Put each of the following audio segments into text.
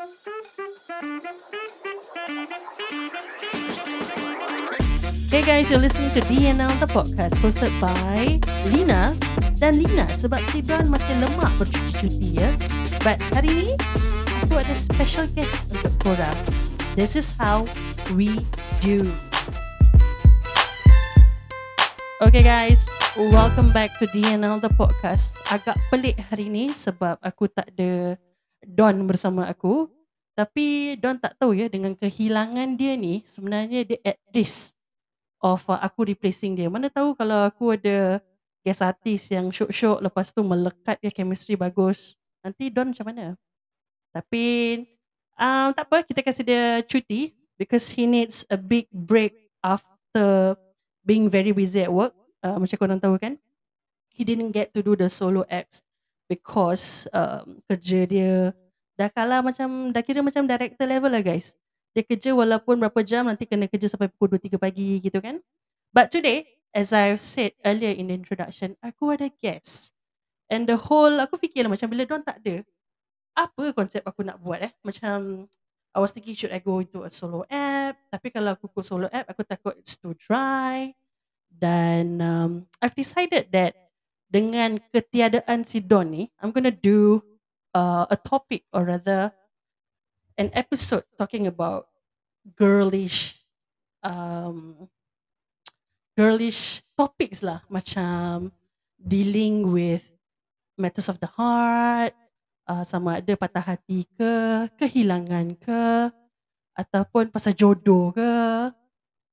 Hey guys, you're listening to DNL The Podcast hosted by Lina dan Lina sebab si Don masih lemak bercuti-cuti ya. But hari ni, aku ada special guest untuk korang. This is how we do. Okay guys, welcome back to DNL The Podcast. Agak pelik hari ni sebab aku tak ada Don bersama aku. Tapi Don tak tahu ya dengan kehilangan dia ni sebenarnya dia at risk of uh, aku replacing dia. Mana tahu kalau aku ada guest artist yang syok-syok lepas tu melekat dia chemistry bagus. Nanti Don macam mana? Tapi um, tak apa, kita kasih dia cuti because he needs a big break after being very busy at work. Uh, macam korang tahu kan? He didn't get to do the solo acts because um, kerja dia dah kalah macam, dah kira macam director level lah guys dia kerja walaupun berapa jam nanti kena kerja sampai pukul 2 3 pagi gitu kan. But today, as I've said earlier in the introduction, aku ada guest. And the whole aku fikir lah macam bila don tak ada, apa konsep aku nak buat eh? Macam I was thinking should I go into a solo app? Tapi kalau aku go solo app, aku takut it's too dry. Dan um, I've decided that dengan ketiadaan si Don ni, I'm gonna do uh, a topic or rather an episode talking about girlish um girlish topics lah. Macam dealing with matters of the heart uh, sama ada patah hati ke kehilangan ke ataupun pasal jodoh ke.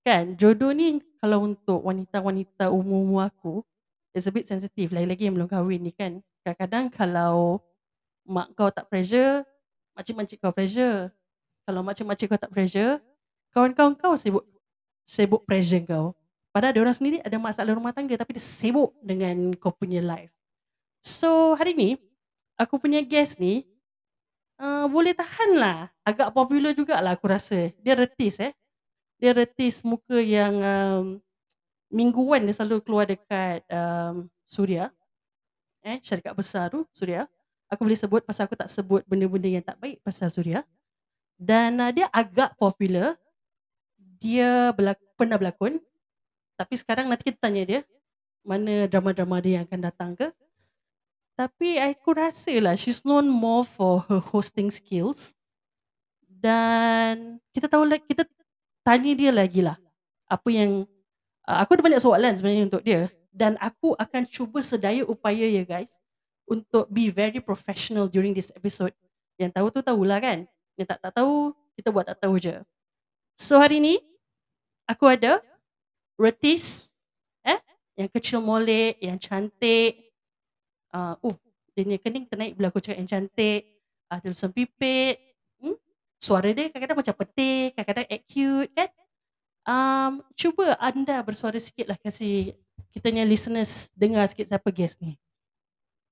Kan jodoh ni kalau untuk wanita-wanita umum aku is a bit sensitive lagi-lagi yang belum kahwin ni kan kadang-kadang kalau mak kau tak pressure makcik-makcik kau pressure. Kalau makcik-makcik kau tak pressure, kawan-kawan kau sibuk sibuk pressure kau. Padahal dia orang sendiri ada masalah rumah tangga tapi dia sibuk dengan kau punya life. So hari ni, aku punya guest ni, uh, boleh tahan lah. Agak popular jugalah aku rasa. Dia retis eh. Dia retis muka yang um, mingguan dia selalu keluar dekat um, Suria. Eh, syarikat besar tu, Suria aku boleh sebut pasal aku tak sebut benda-benda yang tak baik pasal Suria. Dan uh, dia agak popular. Dia berlak- pernah berlakon. Tapi sekarang nanti kita tanya dia mana drama-drama dia yang akan datang ke. Tapi aku rasa lah she's known more for her hosting skills. Dan kita tahu lah, kita tanya dia lagi lah. Apa yang, uh, aku ada banyak soalan sebenarnya untuk dia. Dan aku akan cuba sedaya upaya ya guys untuk be very professional during this episode. Yang tahu tu tahulah kan. Yang tak tak tahu, kita buat tak tahu je. So hari ni, aku ada Retis, eh, yang kecil molek, yang cantik. Uh, oh, dia ni kening ternaik bila aku cakap yang cantik. Ada uh, lusam pipit. Hmm? Suara dia kadang-kadang macam petik, kadang-kadang act cute kan. Um, cuba anda bersuara sikit lah kasih kita ni listeners dengar sikit siapa guest ni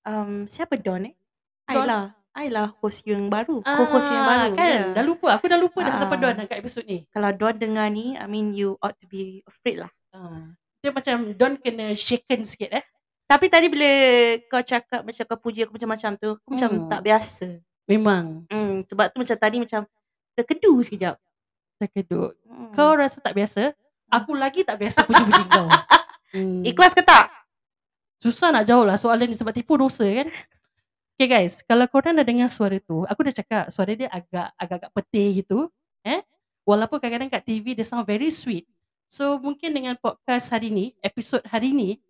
um, siapa Don eh? Don? Ayla. Ayla host yang baru. Ah, Co-host yang baru. Kan? Yeah. Dah lupa. Aku dah lupa ah. dah siapa. Don kat episod ni. Kalau Don dengar ni, I mean you ought to be afraid lah. Ah. Dia macam Don kena shaken sikit eh. Tapi tadi bila kau cakap macam kau puji aku macam-macam tu, aku macam Hmm. tak biasa. Memang Hmm, sebab tu macam tadi macam terkedu sekejap. Terkedut. Hmm. Kau rasa tak biasa? Aku lagi tak biasa puji-puji kau. Hmm. Ikhlas ke tak? Susah nak jawab lah soalan ni sebab tipu dosa kan. Okay guys, kalau korang dah dengar suara tu, aku dah cakap suara dia agak agak-agak petih gitu. Eh? Walaupun kadang-kadang kat TV dia sound very sweet. So mungkin dengan podcast hari ni, episod hari ni,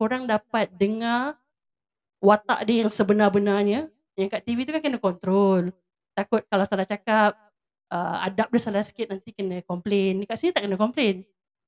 korang dapat dengar watak dia yang sebenar-benarnya. Yang kat TV tu kan kena kontrol. Takut kalau salah cakap, uh, adab dia salah sikit nanti kena komplain. Kat sini tak kena komplain.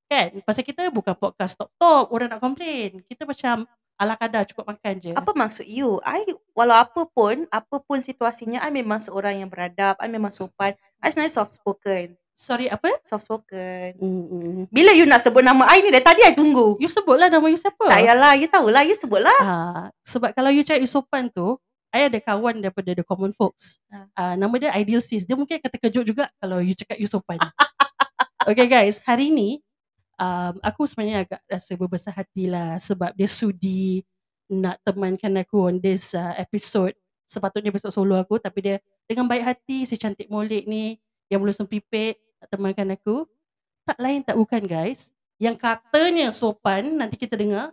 Kan? Pasal kita bukan podcast top-top, orang nak komplain. Kita macam ala kadar cukup makan je. Apa maksud you? I walau apa pun, apa pun situasinya, I memang seorang yang beradab, I memang sopan. I sebenarnya soft spoken. Sorry, apa? Soft spoken. Mm-mm. Bila you nak sebut nama I ni dari tadi I tunggu. You sebutlah nama you siapa? Tak payahlah, you tahulah, you sebutlah. Ah, sebab kalau you cakap you sopan tu, I ada kawan daripada The Common Folks. Ah, nama dia Ideal Sis. Dia mungkin akan terkejut juga kalau you cakap you sopan. okay guys, hari ni um, aku sebenarnya agak rasa berbesar hati lah sebab dia sudi nak temankan aku on this uh, episode. Sepatutnya episode solo aku tapi dia dengan baik hati si cantik molek ni yang belum sempipit nak temankan aku. Tak lain tak bukan guys. Yang katanya sopan nanti kita dengar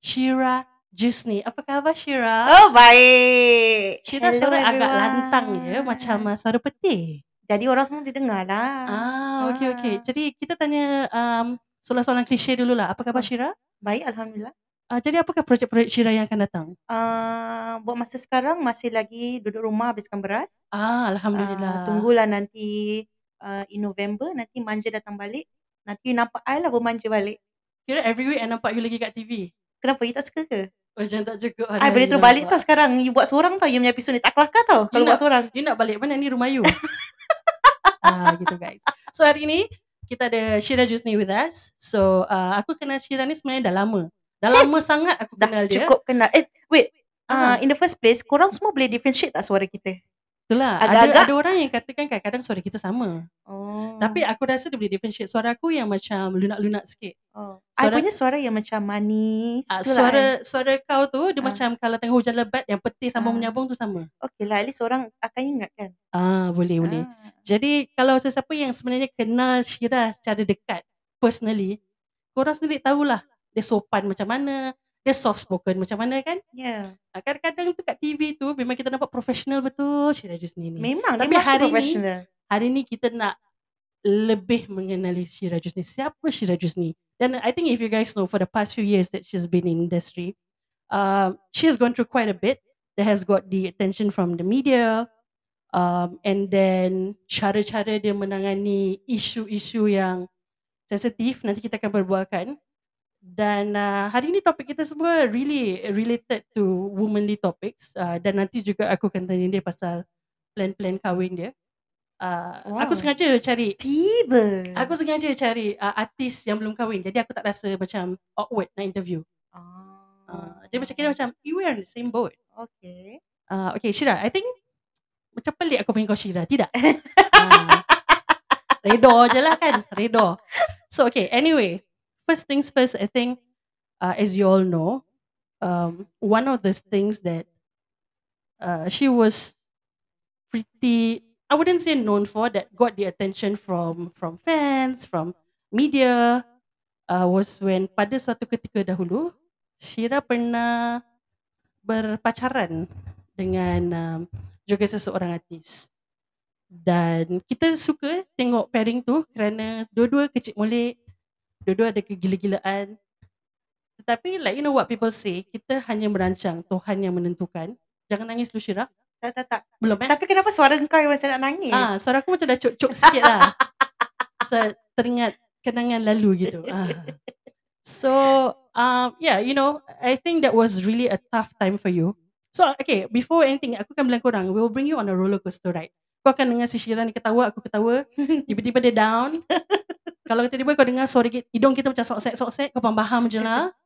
Shira Jusni. Apa khabar Shira? Oh, baik. Shira Hello, suara agak everyone. lantang ya macam uh, suara peti. Jadi orang semua dia dengar lah. Ah, okey okey. Ah. Jadi kita tanya um, soalan-soalan klise dululah. Apa khabar. Shira? Baik, Alhamdulillah. Uh, jadi apakah projek-projek Shira yang akan datang? Uh, buat masa sekarang masih lagi duduk rumah habiskan beras. Ah, Uh, alhamdulillah. tunggulah nanti uh, in November nanti manja datang balik. Nanti nampak I lah bermanja balik. Kira every week I nampak you lagi kat TV. Kenapa? You tak suka ke? Jangan tak cukup. I boleh terus balik tau sekarang. You buat seorang tau. You punya episode ni tak kelakar tau. Kalau nak- buat seorang. You nak balik mana ni rumah you? ah, gitu guys. So hari ni kita ada Shira Jusni with us. So uh, aku kenal Shira ni sebenarnya dah lama. Dah lama sangat aku Dah kenal dia. cukup kenal. Eh, wait. Uh, in the first place, korang semua boleh differentiate tak suara kita? Itulah. agak-agak- Ada, ada orang yang katakan kadang-kadang suara kita sama. Oh. Tapi aku rasa dia boleh differentiate suara aku yang macam lunak-lunak sikit. oh. suara- I punya suara yang macam manis. Uh, suara kan. suara kau tu dia Ah. macam kalau tengah hujan lebat yang peti sambung Ah. menyambung tu sama. Okay lah, at least orang akan ingat kan. Ah, boleh boleh. Ah. Jadi kalau sesiapa yang sebenarnya kenal Syira secara dekat personally, korang sendiri tahulah dia sopan macam mana, dia soft spoken macam mana kan? Yeah. Ah, Kadang-kadang tu kat TV tu memang kita nampak profesional betul Syira Jusni ni. Memang, Tapi hari ni- professional. Hari ni kita nak lebih mengenali Syira Jusni. Siapa Syira Jusni? Dan I think if you guys know for the past few years that she's been in industry, um, she has gone through quite a bit. That has got the attention from the media, um, and then cara-cara dia menangani isu-isu yang sensitif nanti kita akan berbualkan. Dan uh, hari ni topik kita semua really related to womanly topics. Uh, dan nanti juga aku akan tanya dia pasal plan-plan kahwin dia. Uh, Aku Wow. sengaja cari. Tiba. Aku sengaja cari uh, artis yang belum kahwin. Jadi aku tak rasa macam awkward nak interview. Oh. uh, Jadi macam kira macam You are in the same boat. Okay. uh, Okay Shira I think Macam pelik aku panggil kau Shira. Tidak. Uh, Redor je lah kan. Redor So okay anyway First things first I think uh, As you all know um, One of the things that uh, She was Pretty I wouldn't say known for That got the attention from From fans From media uh, Was when Pada suatu ketika dahulu Shira pernah berpacaran dengan um, juga seseorang artis. Dan kita suka tengok pairing tu kerana dua-dua kecil molek, dua-dua ada kegila-gilaan. Tetapi like you know what people say, kita hanya merancang, Tuhan yang menentukan. Jangan nangis lu Syirah. Tak, tak, tak. Belum eh? Tapi kenapa suara kau yang macam nak nangis? Ah, suara aku macam dah cok-cok sikit lah. so, teringat kenangan lalu gitu. Ah. So, um, yeah, you know, I think that was really a tough time for you. So, okay, before anything, aku akan bilang korang, we'll bring you on a roller coaster ride. Kau akan dengar si Syira ni ketawa, aku ketawa. Tiba-tiba dia down. Kalau tiba-tiba kau dengar suara kita, hidung kita macam soksek-soksek, kau faham je lah.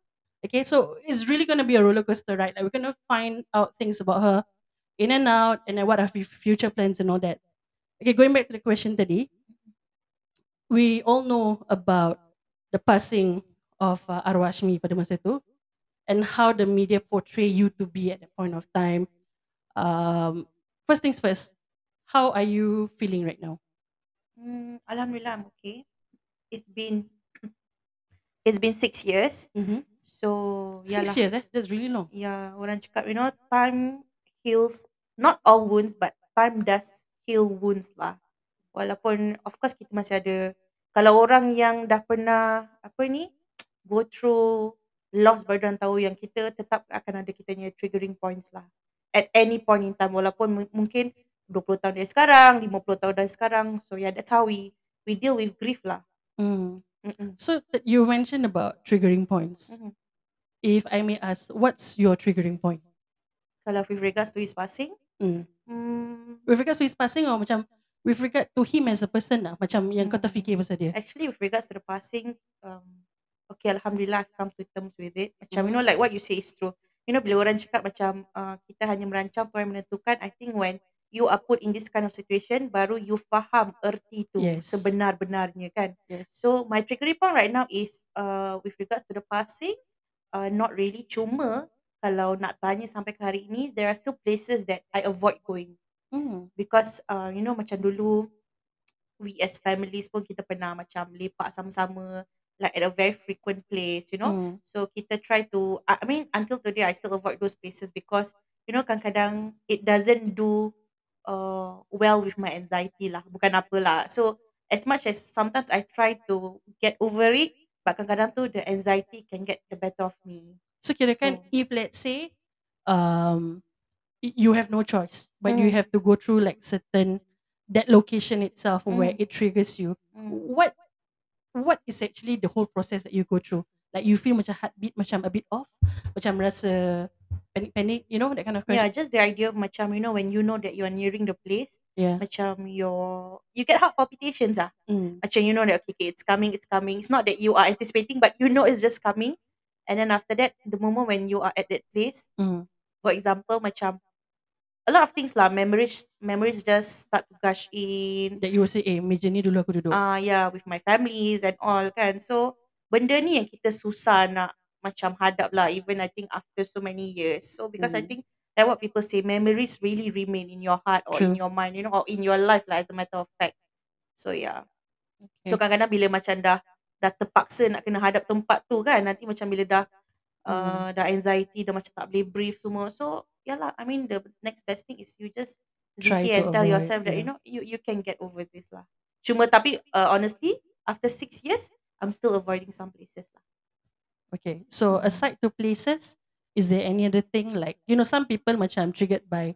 Okay, so it's really going to be a roller coaster ride. Like, we're going to find out things about her in and out, and then what are her future plans and all that. Okay, going back to the question tadi, we all know about the passing of uh, Arwah Ashmi pada masa itu and how the media portray you to be at that point of time. Um, first things first, how are you feeling right now? Hmm, Alhamdulillah, I'm okay. It's been it's been six years. Mm-hmm. So, Six yalah. years eh? That's really long. Ya, orang cakap, you know, time heals not all wounds, but time does heal wounds lah. Walaupun, of course, kita masih ada. Kalau orang yang dah pernah, apa ni, go through loss baru diorang tahu yang kita tetap akan ada kitanya triggering points lah. At any point in time, walaupun mu- mungkin 20 tahun dari sekarang, 50 tahun dari sekarang. So, yeah, that's how we we deal with grief lah. Mm. Mm-mm. So you mentioned about triggering points. Mhm. If I may ask, what's your triggering point? Kalau with regards to his passing, Mm. hmm, With regards to his passing or macam with regard to him as a person lah, macam yang kau Hmm. terfikir pasal dia. actually with regards to the passing um okay alhamdulillah I've come to terms with it macam you Mhm. know like what you say is true you know bila orang cakap macam uh, kita hanya merancang Tuhan menentukan I think when you are put in this kind of situation baru you faham erti tu Yes. sebenar-benarnya kan Yes. so my triggering point right now is uh, with regards to the passing uh, not really cuma kalau nak tanya sampai ke hari ini there are still places that I avoid going Hmm. Because uh, you know macam dulu we as families pun kita pernah macam lepak sama-sama like at a very frequent place, you know. Hmm. So kita try to I I mean until today I still avoid those places because you know kadang-kadang it doesn't do uh, well with my anxiety lah. Bukan apa lah. So as much as sometimes I try to get over it, but kadang-kadang tu the anxiety can get the better of me. So kirakan So- if let's say um y- you have no choice but you Mm. have to go through like certain that location itself where Mm. it triggers you Mm. what what is actually the whole process that you go through like you feel macam heartbeat macam a bit off macam rasa panic you know that kind of Yeah, question just the idea of macam you know when you know that you are nearing the place, yeah, macam your you get heart palpitations ah. Mm. Macam you know that okay, okay, it's coming, it's coming. It's not that you are anticipating, but you know it's just coming. And then after that, the moment when you are at that place, Mm. for example, macam a lot of things lah, memories memories just start to gush in. that you will say eh meja ni dulu aku duduk Ah, yeah, with my families and all kan. So benda ni yang kita susah nak macam hadap lah, even I think after so many years. So because I Mm. think like what people say, memories really remain in your heart or in True. your mind, you know, or in your life lah as a matter of fact. So yeah. So Okay. kadang-kadang bila macam dah dah terpaksa nak kena hadap tempat tu kan, nanti macam bila dah Mm. uh, dah anxiety, dah macam tak boleh breathe semua. So yeah lah, I mean the next best thing is you just Try zikir to and tell avoid, yourself that you yeah. know you you can get over this lah. Cuma tapi uh, honestly after six years I'm still avoiding some places lah. Okay. So Mm. aside to places, is there any other thing like you know some people macam triggered by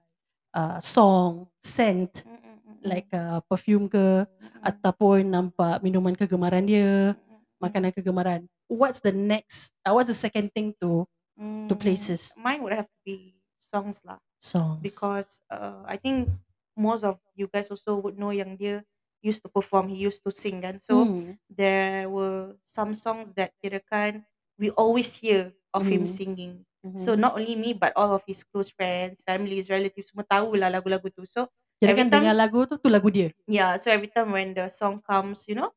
uh, song, scent, Mm, mm, mm, like uh, perfume ke mm, mm, ataupun nampak minuman kegemaran dia, mm, mm, makanan kegemaran. What's the next? Uh, what's the second thing to mm. to places? Mine would have to be songs lah. songs? because uh, I think most of you guys also would know yang dia used to perform, he used to sing kan. So Hmm. there were some songs that kirakan we always hear of him Mhm. singing. Mhm. So not only me but all of his close friends, families, relatives semua tahu lah lagu-lagu tu. So Kira every kan time dengar lagu tu tu lagu dia. yeah, so every time when the song comes, you know,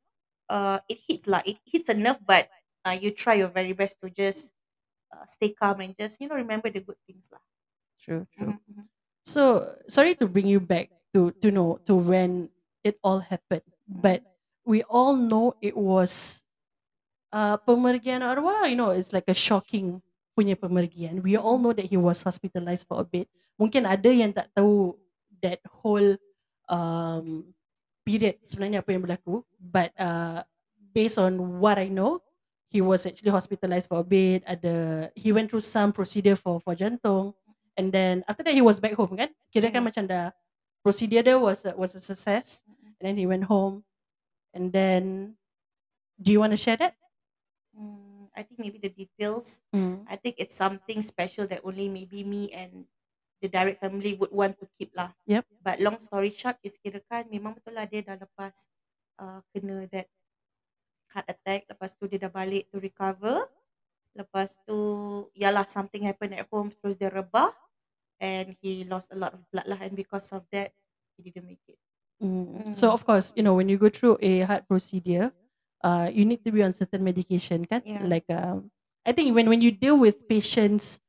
uh, it hits lah. It hits a nerve, but uh, you try your very best to just uh, stay calm and just you know remember the good things lah. True, true. Mhm, mhm. So sorry to bring you back to to know to when it all happened, but we all know it was uh, pemergian arwah. You know, it's like a shocking punya pemergian. We all know that he was hospitalized for a bit. Mungkin ada yang tak tahu that whole um, period sebenarnya apa yang berlaku. But uh, based on what I know, he was actually hospitalized for a bit. Ada he went through some procedure for for jantung, and then after that he was back home kan. Kira kan Mm. macam dah procedure dia was a, was a success, and then he went home, and then do you want to share that? Mm, I think maybe the details. Mm. I think it's something special that only maybe me and the direct family would want to keep lah. Yep. But long story short, is kirakan memang betul lah dia dah lepas uh, kena that heart attack. Lepas tu dia dah balik to recover. Lepas tu, yalah something happened at home. Terus dia rebah. And he lost a lot of blood lah. And because of that, he didn't make it. Mm. So Mm. of course, you know, when you go through a heart procedure, uh, you need to be on certain medication, kan? Yeah. Like, um, I think when when you deal with patients,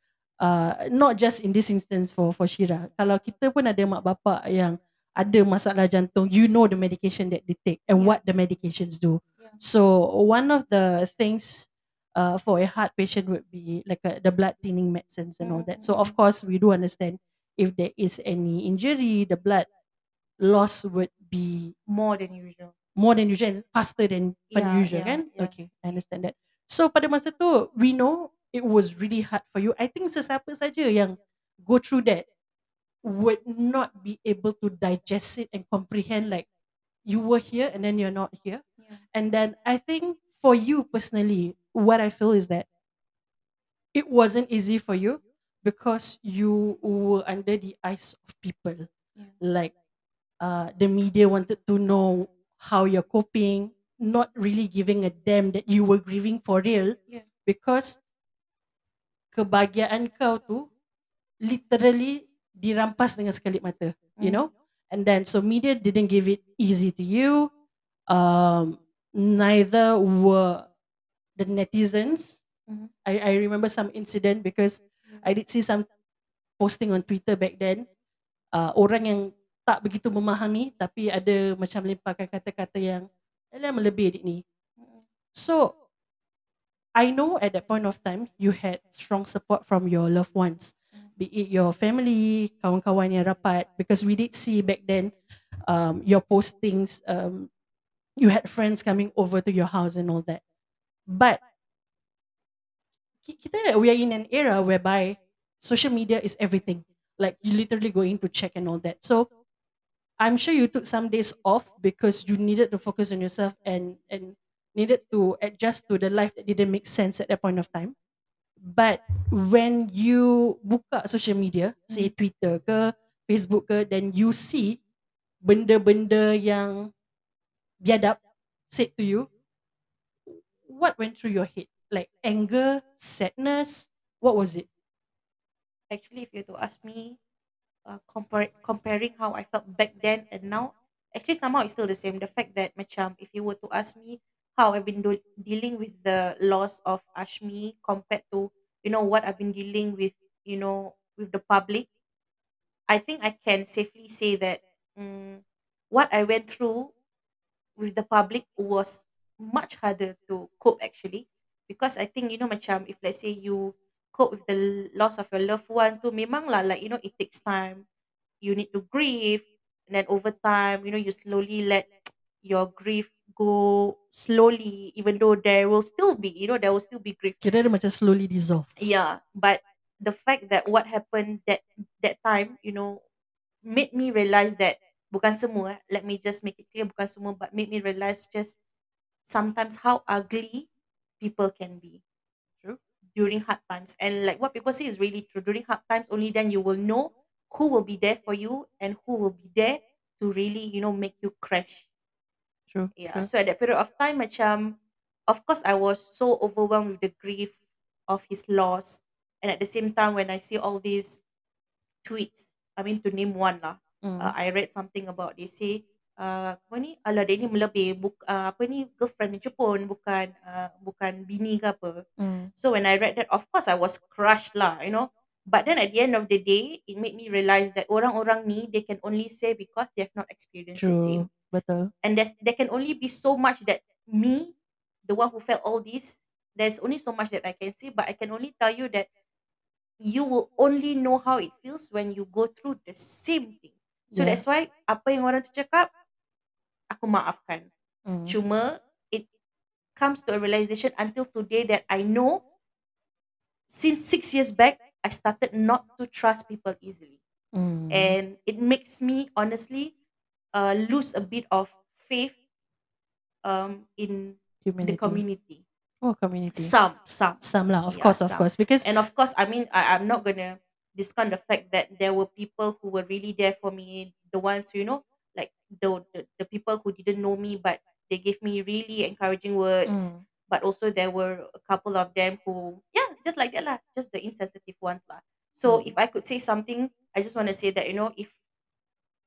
uh, not just in this instance for for Shira, kalau kita pun ada mak bapak yang ada masalah jantung, you know the medication that they take and Yeah. what the medications do. Yeah. So one of the things uh, for a heart patient would be like a, the blood thinning medicines and all that. So of Mm. course we do understand if there is any injury, the blood loss would be More than usual. More than usual and faster than than Yeah, usual yeah, kan? yes. Okay, I understand that. So pada masa tu we know it was really hard for you. I think sesiapa saja yang go through that would not be able to digest it and comprehend like you were here and then you're not here. Yeah. And then I think for you personally, what I feel is that it wasn't easy for you because you were under the eyes of people. Yeah. Like uh, the media wanted to know how you're coping, not really giving a damn that you were grieving for real Yeah. because kebahagiaan kau tu literally dirampas dengan sekelip mata, you Mm. know? And then so media didn't give it easy to you. Um, neither were the netizens. Mhm. I, I remember some incident because I did see some posting on Twitter back then. Uh, orang yang tak begitu memahami tapi ada macam lemparkan kata-kata yang alah melebih adik ni. So I know at that point of time you had strong support from your loved ones. Be it your family, kawan-kawan yang rapat because we did see back then um, your postings um, you had friends coming over to your house and all that. But ki- kita we are in an era whereby social media is everything. Like you literally going to check and all that. So I'm sure you took some days off because you needed to focus on yourself and and needed to adjust to the life that didn't make sense at that point of time. But when you buka social media, say Twitter ke, Facebook ke, then you see benda-benda yang biadab said to you, what went through your head? Like anger, sadness, what was it? Actually, if you to ask me, uh, comparing how I felt back then and now, actually somehow it's still the same. The fact that macam if you were to ask me how I've been do- dealing with the loss of Ashmi compared to you know what I've been dealing with you know with the public, I think I can safely say that mm, what I went through with the public was much harder to cope actually because I think you know macam if let's say you cope with the l- loss of your loved one tu memang lah like you know it takes time you need to grieve and then over time you know you slowly let your grief go slowly even though there will still be you know there will still be grief Kira dia macam slowly dissolve. yeah but the fact that what happened that that time you know made me realize that bukan semua eh, let me just make it clear bukan semua but made me realize just sometimes how ugly people can be. During hard times and like what people say is really true during hard times only then you will know who will be there for you and who will be there to really you know make you crash True. yeah true. so at that period of time macam of course I was so overwhelmed with the grief of his loss and at the same time when I see all these tweets I mean to name one lah Mm. uh, I read something about they say uh, apa ni ala dia ni melebih buk, uh, apa ni girlfriend je pun bukan uh, bukan bini ke apa Mm. so when I read that of course I was crushed lah you know but then at the end of the day it made me realize that orang-orang ni they can only say because they have not experienced the same True. Betul. and there's there can only be so much that me the one who felt all this there's only so much that I can say but I can only tell you that you will only know how it feels when you go through the same thing so Yeah. that's why apa yang orang tu cakap aku maafkan Mm. cuma it comes to a realization until today that I know since six years back I started not to trust people easily Mm. and it makes me honestly uh, lose a bit of faith um in the Humanity. community. Oh, community. Some, some. Some lah, of Yeah, course, of some. course. Because And of course, I mean, I, I'm not gonna discount the fact that there were people who were really there for me. The ones who, you know, like the the, the people who didn't know me, but they gave me really encouraging words. Mm. But also there were a couple of them who, yeah, just like that lah, just the insensitive ones lah. So Mm. if I could say something, I just want to say that you know, if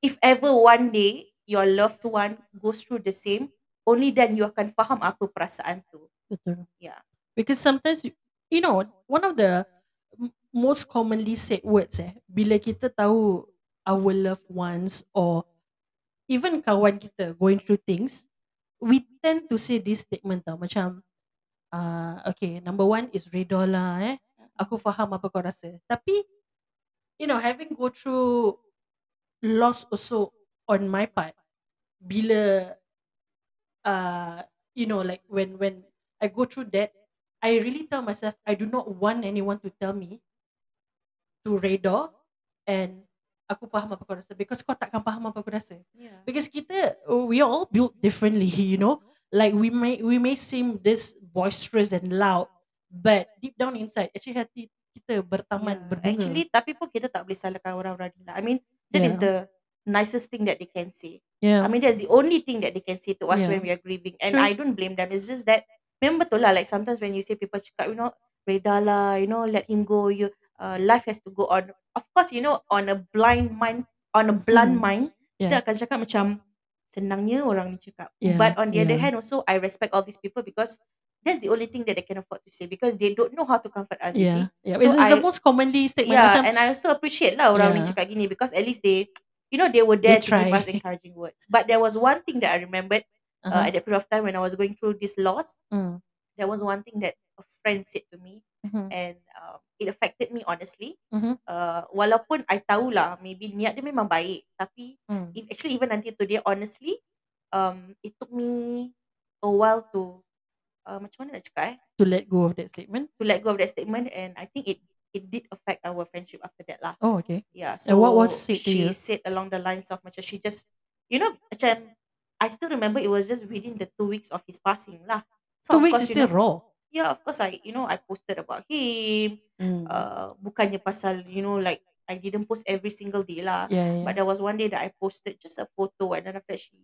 if ever one day your loved one goes through the same, only then you akan faham apa perasaan tu. betul. Yeah. Because sometimes, you, you know, one of the m- most commonly said words eh, bila kita tahu our loved ones or even kawan kita going through things, we tend to say this statement tau, macam, uh, okay, number one is redha lah eh, aku faham apa kau rasa. Tapi, you know, having go through loss also on my part, bila uh you know like when when I go through that I really tell myself I do not want anyone to tell me to redha and aku faham apa kau rasa because kau takkan faham apa aku rasa Yeah. because kita we are all built differently you know like we may we may seem this boisterous and loud but deep down inside actually hati kita bertaman Yeah. berbunga Actually, tapi pun kita tak boleh salahkan orang-orang ni lah. I mean, that is Yeah. the nicest thing that they can say. yeah I mean, that's the only thing that they can say to us Yeah. when we are grieving. And True. I don't blame them. It's just that, memang betul lah, like sometimes when you say people cakap, you know, reda lah, you know, let him go, you, uh, life has to go on. Of course, you know, on a blind mind, on a blunt Hmm. mind, kita Yeah. akan cakap macam, senangnya orang ni cakap. Yeah, But on the other yeah. hand also, I respect all these people because that's the only thing that they can afford to say because they don't know how to comfort us, you see. yeah yeah So it's, the most commonly statement Yeah, macam and I also appreciate lah orang ni Yeah. cakap gini because at least they you know, they were They there to give us try. encouraging words. But there was one thing that I remembered uh, Uh-huh. at that period of time when I was going through this loss. Mm. There was one thing that a friend said to me, Mhm. and um, it affected me honestly. Mhm. Uh, walaupun I tahulah maybe niat dia memang baik, tapi Mm. if actually even until today, honestly, um, it took me a while to uh, macam mana nak cakap eh? To let go of that statement. To let go of that statement, and I think it it did affect our friendship after that lah. Oh, okay. Yeah, And what was so said to she you? said along the lines of macam she just, you know, macam I still remember it was just within the two weeks of his passing lah. So Two of weeks course is you still know, raw. Yeah, of course I, you know, I posted about him. Mm. Uh, bukannya pasal, you know, like I didn't post every single day lah. Yeah, yeah. But there was one day that I posted just a photo, and then after that she,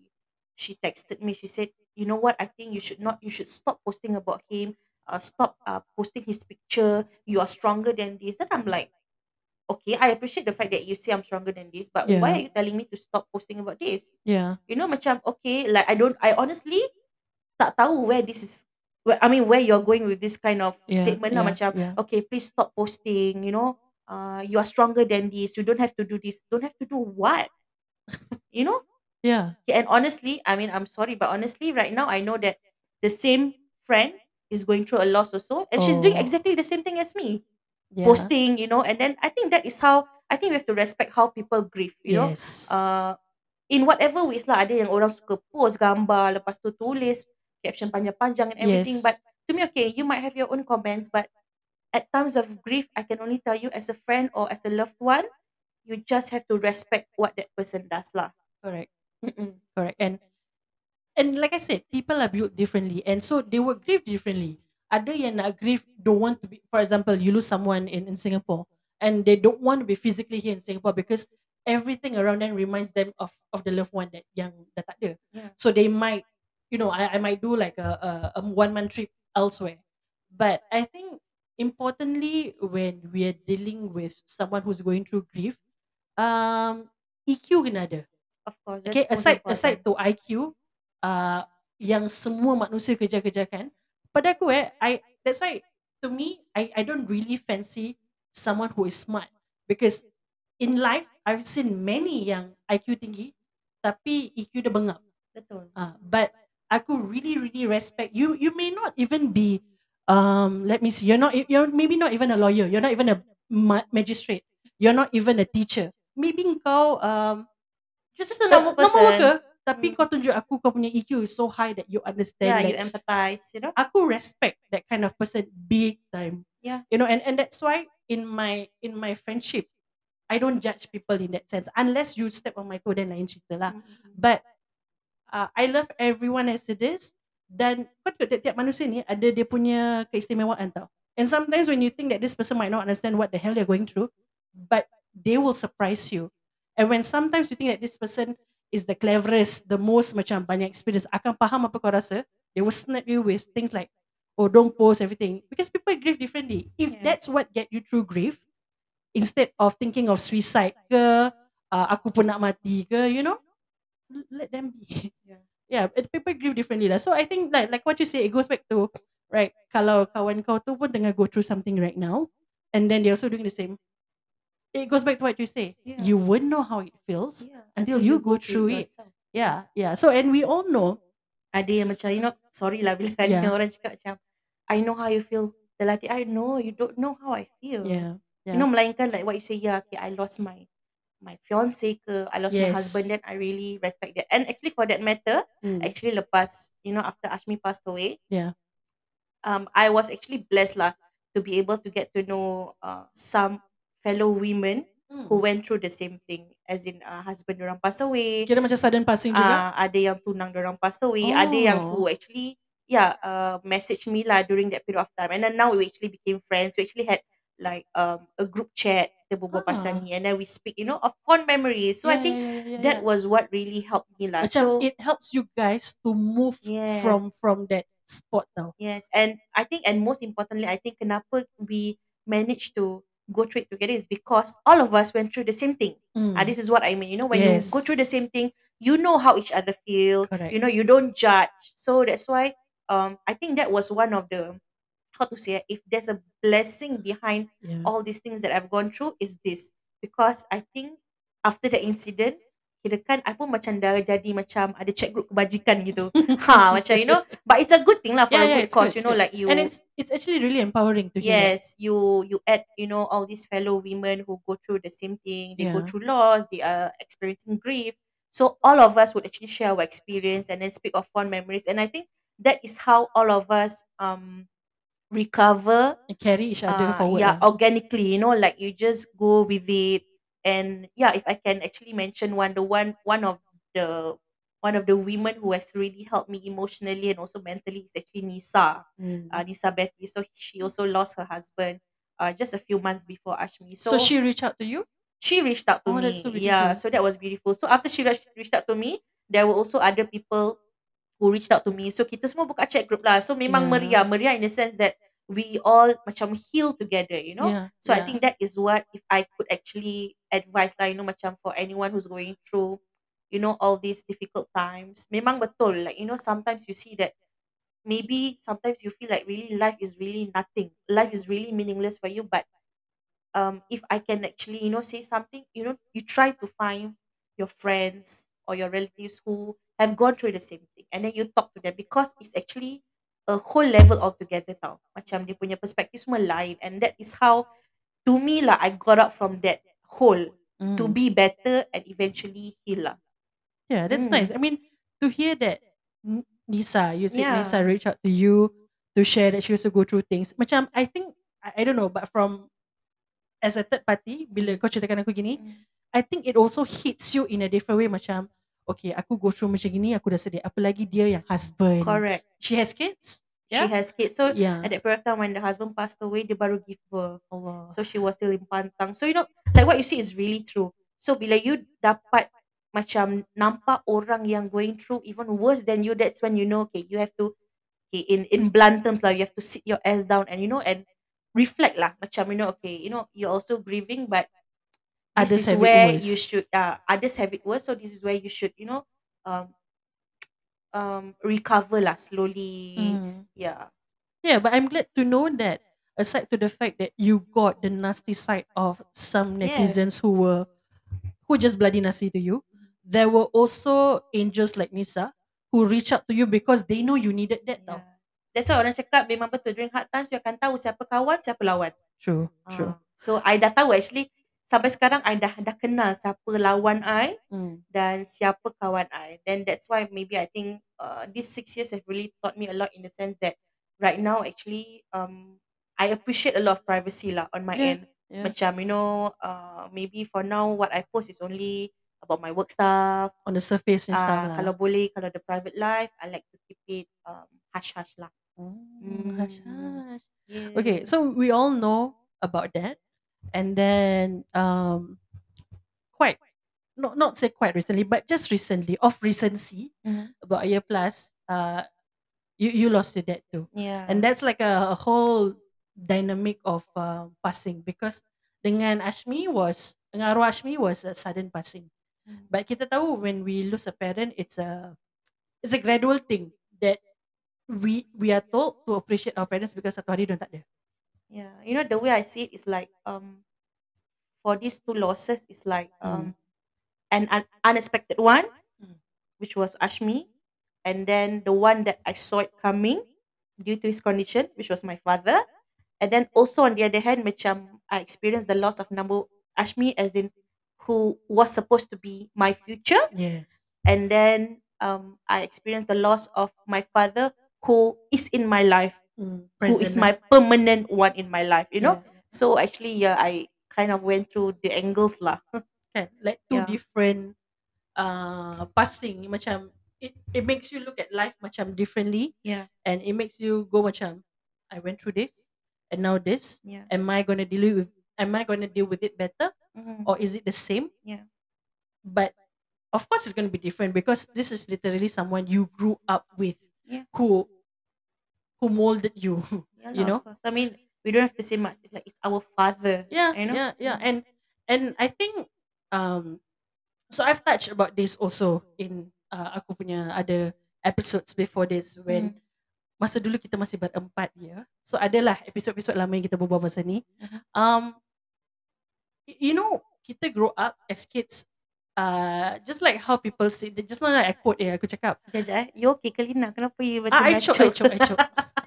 she texted me. She said, "You know what? I think you should not. You should stop posting about him. Uh, stop uh, posting his picture. You are stronger than this." Then I'm like, okay, I appreciate the fact that you say I'm stronger than this, but why Yeah. are you telling me to stop posting about this? Yeah. You know, macam okay, like I don't, I honestly tak tahu where this is. Where, I mean, where you're going with this kind of Yeah. statement lah, Yeah. macam Yeah. okay, please stop posting. You know, uh, you are stronger than this. You don't have to do this. Don't have to do what? you know. Yeah. Okay, and honestly, I mean, I'm sorry, but honestly, right now, I know that the same friend is going through a loss also, and she's doing Oh. exactly the same thing as me Yeah. posting, you know, and then I think that is how I think we have to respect how people grieve, you know. Yes. Uh, in whatever ways lah, ada yang orang suka post gambar, lepas tu tulis caption panjang-panjang and everything. Yes. But to me, okay, you might have your own comments, but at times of grief, I can only tell you as a friend or as a loved one, you just have to respect what that person does lah. Correct. Mm-mm. Correct. And and like I said, people are built differently, and so they will grieve differently. Ada yang nak grieve don't want to be. For example, you lose someone in in Singapore, and they don't want to be physically here in Singapore because everything around them reminds them of of the loved one that yang dah tak ada. Yeah. So they might, you know, I I might do like a a, a one month trip elsewhere, but I think importantly when we are dealing with someone who's going through grief, um, EQ kena ada. Of course, Okay, aside important. aside to IQ, uh, yang semua manusia kejar-kejarkan, pada aku eh, I that's why to me, I I don't really fancy someone who is smart because in life I've seen many yang IQ tinggi tapi EQ dia bengap. Betul. Uh, but aku really really respect you. You may not even be um let me see. You're not you're maybe not even a lawyer. You're not even a ma- magistrate. You're not even a teacher. Maybe kau um just, Just a normal normal person. worker. Tapi Hmm. kau tunjuk aku kau punya EQ is so high that you understand Yeah, like you empathize, you know. aku respect that kind of person big time. Yeah. You know, and and that's why in my in my friendship, I don't judge people in that sense unless you step on my toe then lain cerita lah. Mm-mm. But uh, I love everyone as it is dan kau tengok tiap-tiap manusia ni ada dia punya keistimewaan tau. And sometimes when you think that this person might not understand what the hell they're going through, but they will surprise you. And when sometimes you think that this person is the cleverest, the most macam banyak experience, akan faham apa kau rasa, they will snap you with things like, oh don't post everything. Because people grieve differently. If Yeah. that's what get you through grief, instead of thinking of suicide ke, uh, aku pun nak mati ke, you know, let them be. Yeah. Yeah, people grieve differently lah. So I think like like what you say, it goes back to right. Kalau kawan kau tu pun tengah go through something right now, and then they're also doing the same. It goes back to what you say. Yeah. You won't know how it feels Yeah, until you go through it. yourself. Yeah, yeah. So and we all know. Ada yang macam you know, sorry lah bila ada Yeah. orang cakap macam I know how you feel. Hati I know you don't know how I feel. Yeah, yeah. You know melainkan like what you say yeah, okay I lost my my fiance ke, I lost my Yes. husband then I really respect that. And actually for that matter, Mm, actually lepas you know after Ashmi passed away, yeah. um I was actually blessed lah to be able to get to know uh, some fellow women who Mm. went through the same thing as in uh, husband orang pass away Kira macam sudden passing juga. uh, ada yang tunang orang pass away ada yang Oh. who actually yeah uh, message me lah during that period of time and then now we actually became friends we actually had like um a group chat kita berbual pasal Ah. ni and then we speak you know of fond memories so I Yeah, think yeah, yeah, yeah, that yeah. was what really helped me lah Macam so it helps you guys to move from Yes. from that spot tau. Yes, and I think, and most importantly, I think kenapa we managed to go through it together is because all of us went through the same thing. Ah, Mm. this is what I mean. You know, when you go through the same thing, you know how each other feel. Correct. You know, you don't judge. So that's why, um, I think that was one of the how to say if there's a blessing behind Yeah. all these things that I've gone through is this because I think after the incident kirakan I pun macam dah jadi macam ada chat group kebajikan gitu. ha, macam you know, but it's a good thing lah for yeah, a yeah, good cause, good, you know, good. like you and it's it's actually really empowering to hear that. yes, you you add, you know, all these fellow women who go through the same thing. They go through loss, they are experiencing grief. So all of us would actually share our experience and then speak of fond memories. And I think that is how all of us um recover And carry each other uh, forward. yeah lah. organically you know like you just go with it and yeah if i can actually mention one the one one of the one of the women who has really helped me emotionally and also mentally is actually nisa Mm. uh, nisa betty so she also lost her husband uh, just a few months before ashmi so, so, she reached out to you? she reached out to Oh, me that's so yeah beautiful. so that was beautiful so after she reached, reached out to me there were also other people who reached out to me so kita semua buka chat group lah so memang Yeah. meriah meriah in the sense that we all macam heal together you know Yeah. so I think that is what if I could actually advise lah, you know, macam for anyone who's going through, you know, all these difficult times. Memang betul, like you know, sometimes you see that maybe sometimes you feel like really life is really nothing. Life is really meaningless for you. But um, if I can actually, you know, say something, you know, you try to find your friends or your relatives who have gone through the same thing, and then you talk to them because it's actually a whole level altogether tau. Macam dia punya perspektif semua lain, and that is how to me lah, I got out from that hole to Mm. be better and eventually heal lah. Yeah, that's nice. Mm. I mean, to hear that Nisa, you said Nisa Yeah. reached out to you to share that she also go through things. Macam I think I, I don't know, but from as a third party, bila kau ceritakan aku gini, Mm. I think it also hits you in a different way. Macam, okay, aku go through macam gini, aku dah sedih. Apalagi dia yang husband. Correct. She has kids. She Yeah? has kids. So Yeah. at that period of time when the husband passed away, dia baru give birth. Allah. So she was still in pantang. So you know, like what you see is really true. So bila you dapat macam nampak orang yang going through even worse than you, that's when you know, okay, you have to, okay, in in blunt terms lah, you have to sit your ass down and you know and reflect lah. Macam you know, okay, you know, you're also grieving, but this Others is have it where worse. you should. Uh, others have it worse, so this is where you should, you know, um, um, recover lah slowly. Mm. Yeah. Yeah, but I'm glad to know that aside to the fact that you got the nasty side of some netizens Yes. who were who just bloody nasty to you, there were also angels like Nisa who reach out to you because they know you needed that now. Yeah. That's why orang cakap memang betul during hard times you akan tahu siapa kawan, siapa lawan. True, true. Ah, so I dah tahu actually sampai sekarang I dah dah kenal siapa lawan I Mm. dan siapa kawan I. Then that's why maybe I think uh, these six years have really taught me a lot in the sense that right now actually um I appreciate a lot of privacy lah on my Yeah, end. yeah. Macam you know uh, maybe for now what I post is only about my work stuff. On the surface and stuff Ah, lah. kalau boleh kalau the private life I like to keep it um, hush hush lah. Hush, Mm. hush. Yeah. Okay, so we all know about that, and then um, quite not not say quite recently, but just recently, of recency, Mhm. about a year plus, uh, you you lost your dad too, Yeah. and that's like a, a whole dynamic of uh, passing because dengan Ashmi was dengan arwah Ashmi was a sudden passing, Mm. but kita tahu when we lose a parent, it's a it's a gradual thing that we we are told to appreciate our parents because satu hari diorang tak ada. Yeah, you know the way I see it is like um for these two losses is like um an, un- unexpected one, Mm. which was Ashmi, and then the one that I saw it coming due to his condition, which was my father, and then also on the other hand, macam I experienced the loss of number Ashmi as in who was supposed to be my future, Yes. and then um I experienced the loss of my father who is in my life, Mm, who is my permanent one in my life, you know. Yeah. So actually, yeah, I kind of went through the angles lah. Kan, like two Yeah. different uh passing macam it it makes you look at life macam differently yeah, and it makes you go macam I went through this and now this yeah, am I going to deal with am I going to deal with it better Mhm. or is it the same yeah, but of course it's going to be different because this is literally someone you grew up with Yeah. who who molded you yeah. you lah, know. I mean, we don't have to say much. It's like it's our father. yeah you know. yeah yeah and and i think um so i've touched about this also in uh, aku punya other episodes before this when Mm. masa dulu kita masih berempat ya so adalah episod-episod lama yang kita berbual pasal ni Mhm. um you know kita grow up as kids uh, just like how people say, just now I quote eh, aku cakap, sekejap, eh. You okay ke Lina? Kenapa you macam ah, I choke, I choke, I choke.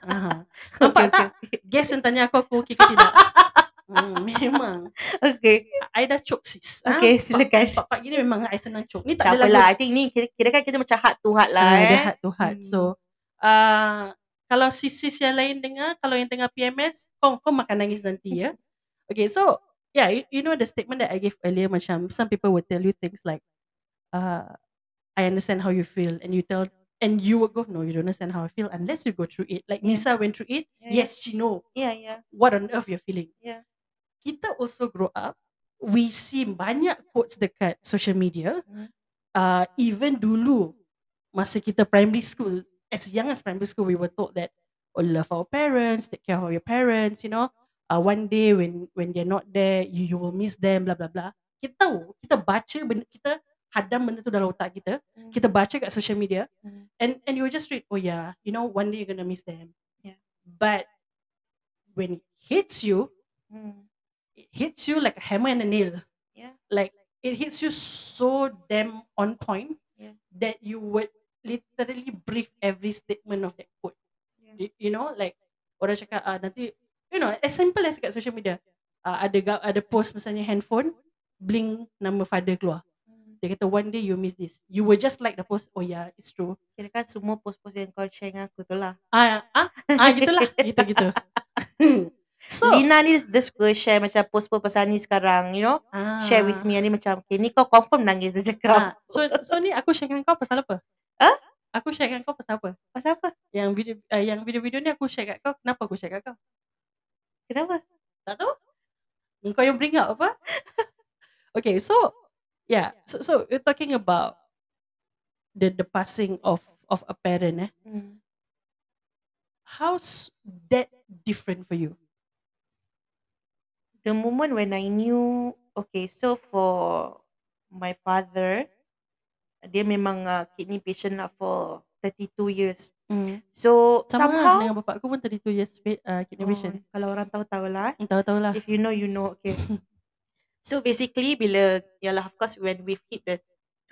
Uh, Okay, nampak okay, tak? okay. Guess yang tanya aku, aku okay ke tidak? Hmm, memang. Okay. I dah choke sis. Ah, Okay, part- silakan. Part-part gini memang I senang choke. Ni tak, Tak ada lagu. apalah. I think ni kira, kira kan kita macam heart to heart lah Ah, eh. heart to heart. Hmm. So, uh, kalau sis-sis yang lain dengar, kalau yang tengah PMS, confirm akan nangis nanti ya. Okay, so, yeah, you, you know the statement that I gave earlier, macam some people will tell you things like, uh, I understand how you feel, and you tell, and you would go, no, you don't understand how I feel unless you go through it. Like Yeah. Nisa went through it, Yeah, yes, she know Yeah, yeah. what on earth you're feeling. Yeah. Kita also grow up, we see banyak quotes dekat social media, Hmm. uh, even dulu masa kita primary school, as young as primary school, we were told that oh, love our parents, take care of your parents, you know. Uh, one day when when they're not there, you you will miss them, blah blah blah. Kita tahu, kita baca benda, kita hadam benda tu dalam otak kita, Hmm. kita baca kat social media, Hmm. and and you just read, oh yeah, you know, one day you're gonna miss them. Yeah. But when it hits you, Hmm. it hits you like a hammer and a nail. Yeah. Like it hits you so damn on point Yeah. that you would literally brief every statement of that quote. Yeah. You, you know, like orang cakap ah nanti, you know, as simple as kat social media, uh, ada ada post misalnya handphone, bling nama father keluar. Dia kata one day you miss this. You will just like the post. Oh yeah, it's true. Kira kan semua post-post yang kau share dengan aku tu lah. Ah ah ah gitulah, gitu gitu. so Lina ni dia suka share macam post-post pasal ni sekarang, you know. ah, Share with me. Ni macam, okay, ni kau confirm nangis dia cakap. Ah, so so ni aku share dengan kau pasal apa? Ah? Aku share dengan kau pasal apa? Pasal apa? Yang video uh, yang video-video ni aku share kat kau. Kenapa aku share kat kau? Kenapa? Tak tahu. Kau yang bring up apa? okay, so yeah, so so we're talking about the the passing of of a parent eh. Hmm. How's that different for you? The moment when I knew, okay, so for my father, dia memang uh, kidney patient lah for 32 years. Hmm. So Sama somehow, dengan bapak aku pun 32 years uh, kidney oh, patient. kalau orang tahu-tahu lah. eh. Tahu-tahu lah. If you know, you know. Okay. so basically, bila, yalah, of course, when we've hit the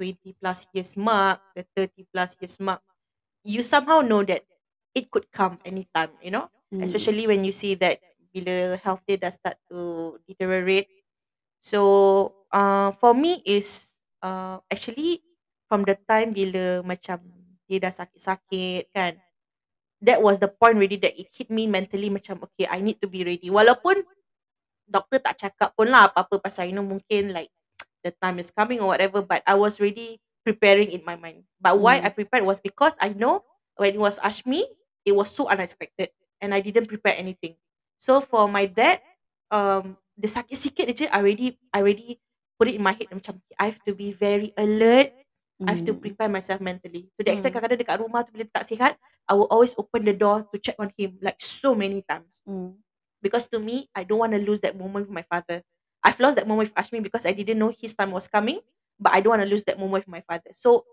20 plus years mark, the 30 plus years mark, you somehow know that it could come anytime, you know? Hmm. Especially when you see that bila health dia dah start to deteriorate. So, uh, for me is uh, actually from the time bila macam dia dah sakit-sakit kan, that was the point really that it hit me mentally macam okay I need to be ready walaupun doktor tak cakap pun lah apa-apa pasal you know mungkin like the time is coming or whatever but I was really preparing in my mind but why Hmm. I prepared was because I know when it was Ashmi it was so unexpected and I didn't prepare anything so for my dad um the sakit sikit je I already I already put it in my head macam I have to be very alert I have to Hmm. prepare myself mentally. To the extent Hmm. kadang-kadang dekat rumah tu bila tak sihat, I will always open the door to check on him like so many times. Hmm. Because to me, I don't want to lose that moment with my father. I've lost that moment with Ashmi because I didn't know his time was coming, but I don't want to lose that moment with my father. So,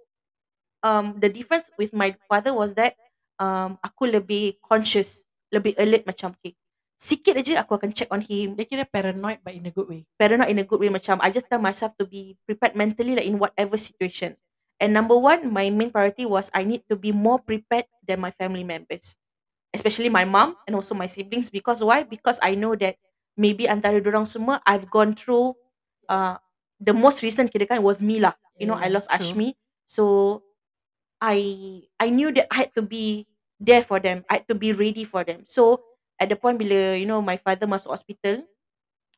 um, the difference with my father was that um, aku lebih conscious, lebih alert macam okay. Sikit aja aku akan check on him. Dia kira paranoid but in a good way. Paranoid in a good way macam I just tell myself to be prepared mentally like in whatever situation. And number one, my main priority was I need to be more prepared than my family members. Especially my mom and also my siblings because why? Because I know that maybe antara dorang semua I've gone through uh, the most recent kira was me lah. You know, I lost true. Ashmi. So I I knew that I had to be there for them. I had to be ready for them. So at the point bila you know my father masuk hospital,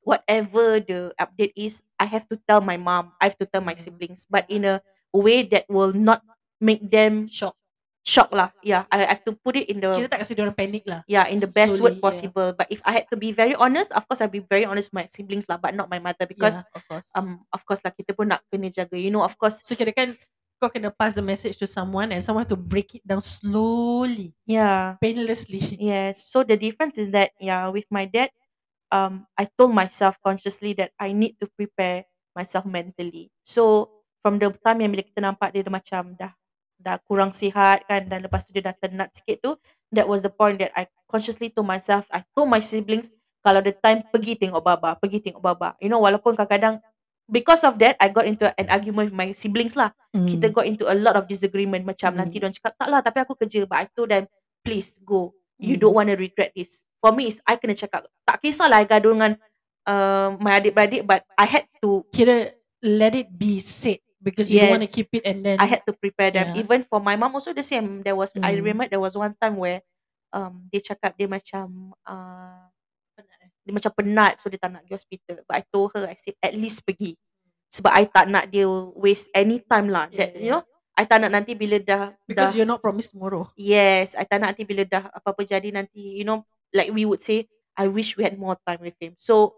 whatever the update is, I have to tell my mom. I have to tell my Mhm. siblings, but in a way that will not make them Shock. Shock lah. Yeah, I have to put it in Kita the tak kasi diorang panic lah. yeah in the best slowly, word yeah. possible. But if I had to be very honest, of course I'll be very honest with my siblings lah, but not my mother because yeah, of course. um of course lah kita pun nak kena jaga. You know, of course. So kira kan kau kena pass the message to someone and someone have to break it down slowly, Yeah. painlessly. Yes. So the difference is that yeah, with my dad, um, I told myself consciously that I need to prepare myself mentally. So from the time yang bila kita nampak dia dah macam dah dah kurang sihat kan dan lepas tu dia dah tenat sikit tu, that was the point that I consciously told myself, I told my siblings kalau the time pergi tengok baba, pergi tengok baba. You know walaupun kadang-kadang because of that I got into an argument with my siblings lah. Kita Mm. got into a lot of disagreement macam nanti Mm. diorang cakap tak lah tapi aku kerja but I told them please go. You Mm. don't want to regret this. For me is I kena cakap tak kisahlah I gaduh dengan uh, my adik-beradik but I had to Kira let it be said because you don't want to Yes. keep it and then I had to prepare them. Yeah. Even for my mom also the same. There was I Mm. remember there was one time where um dia cakap dia macam uh, dia macam penat so dia tak nak pergi hospital. But I told her I said at least pergi. Sebab I tak nak dia waste any time lah. Yeah, That you yeah. know I tak nak nanti bila dah because dah you're not promised tomorrow. Yes, I tak nak nanti bila dah apa-apa jadi nanti, you know, like we would say, I wish we had more time with him. So,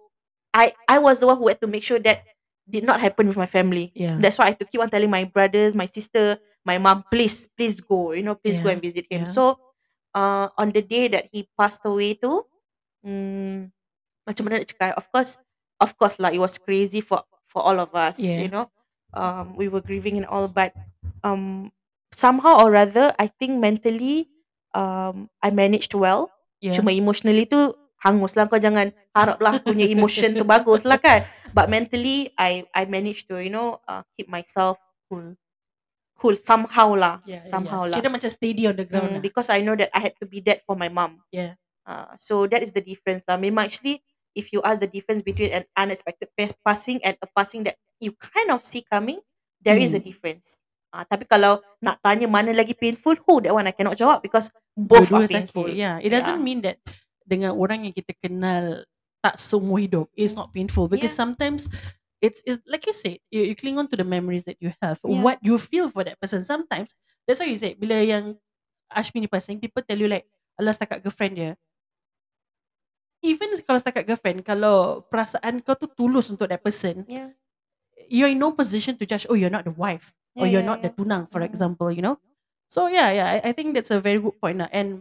I I was the one who had to make sure that did not happen with my family. Yeah. That's why I to keep on telling my brothers, my sister, my mom, please, please go, you know, please go Yeah, and visit him. yeah. So, uh, on the day that he passed away tu, mm, macam mana nak cakap, of course, of course lah, it was crazy for for all of us, Yeah. you know. Um, we were grieving and all, but um, somehow or rather, I think mentally, um, I managed well. Yeah. Cuma emotionally tu hangus lah kau jangan haraplah aku punya emotion tu bagus lah kan. But mentally, I I managed to you know uh, keep myself cool. cool somehow lah, Yeah, somehow yeah. lah. Kira macam steady on the ground Mm, lah. because I know that I had to be that for my mom. Yeah. Uh, so that is the difference lah. Memang actually, if you ask the difference between an unexpected pa- passing and a passing that you kind of see coming, there is a Hmm. difference. Uh, tapi kalau nak tanya mana lagi painful, who that one I cannot jawab because both are Dua-dua painful. sakit. Yeah. It doesn't Yeah. mean that dengan orang yang kita kenal tak seumur hidup is not painful because Yeah. sometimes it's, it's like you said you, you cling on to the memories that you have Yeah. what you feel for that person sometimes that's why you say bila yang Ashmi ni passing people tell you like alah setakat girlfriend dia even kalau setakat girlfriend kalau perasaan kau tu tulus untuk that person Yeah. you're in no position to judge oh you're not the wife or Yeah, you're yeah, not the yeah. tunang for Mm. example you know so yeah yeah I, I think that's a very good point lah and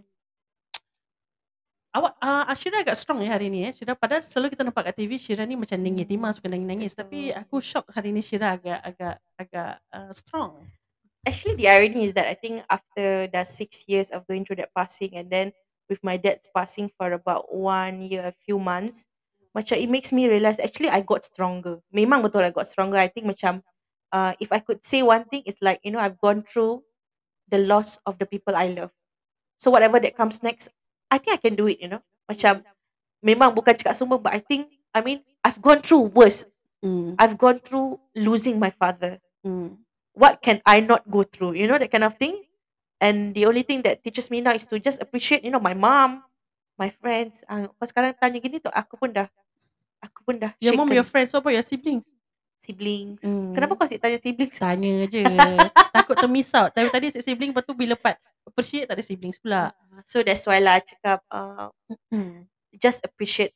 awak uh, Ashira agak strong ya hari ni eh Shira padahal selalu kita nampak kat TV Shira ni macam timah Hmm, suka nangis-nangis tapi betul. aku shock hari ni Shira agak agak agak uh, strong Actually, the irony is that I think after the six years of going through that passing and then with my dad's passing for about one year, a few months, macam it makes me realize actually I got stronger. Memang betul I got stronger. I think macam uh, if I could say one thing, it's like you know I've gone through the loss of the people I love. So whatever that comes next, I think I can do it. You know, macam memang bukan cakap semua, but I think I mean I've gone through worse. mm. I've gone through losing my father. Mm. What can I not go through? You know that kind of thing. And the only thing that teaches me now is to just appreciate, you know, my mom, my friends. Ah, kau sekarang tanya gini tu, aku pun dah, aku pun dah your mom shaken. your friends what about your siblings siblings. Hmm. Kenapa kau asyik tanya siblings? tanya je takut termiss out tadi tadi asyik sibling lepas tu bila part appreciate tak ada siblings pula So that's why lah cakap uh, hmm. just appreciate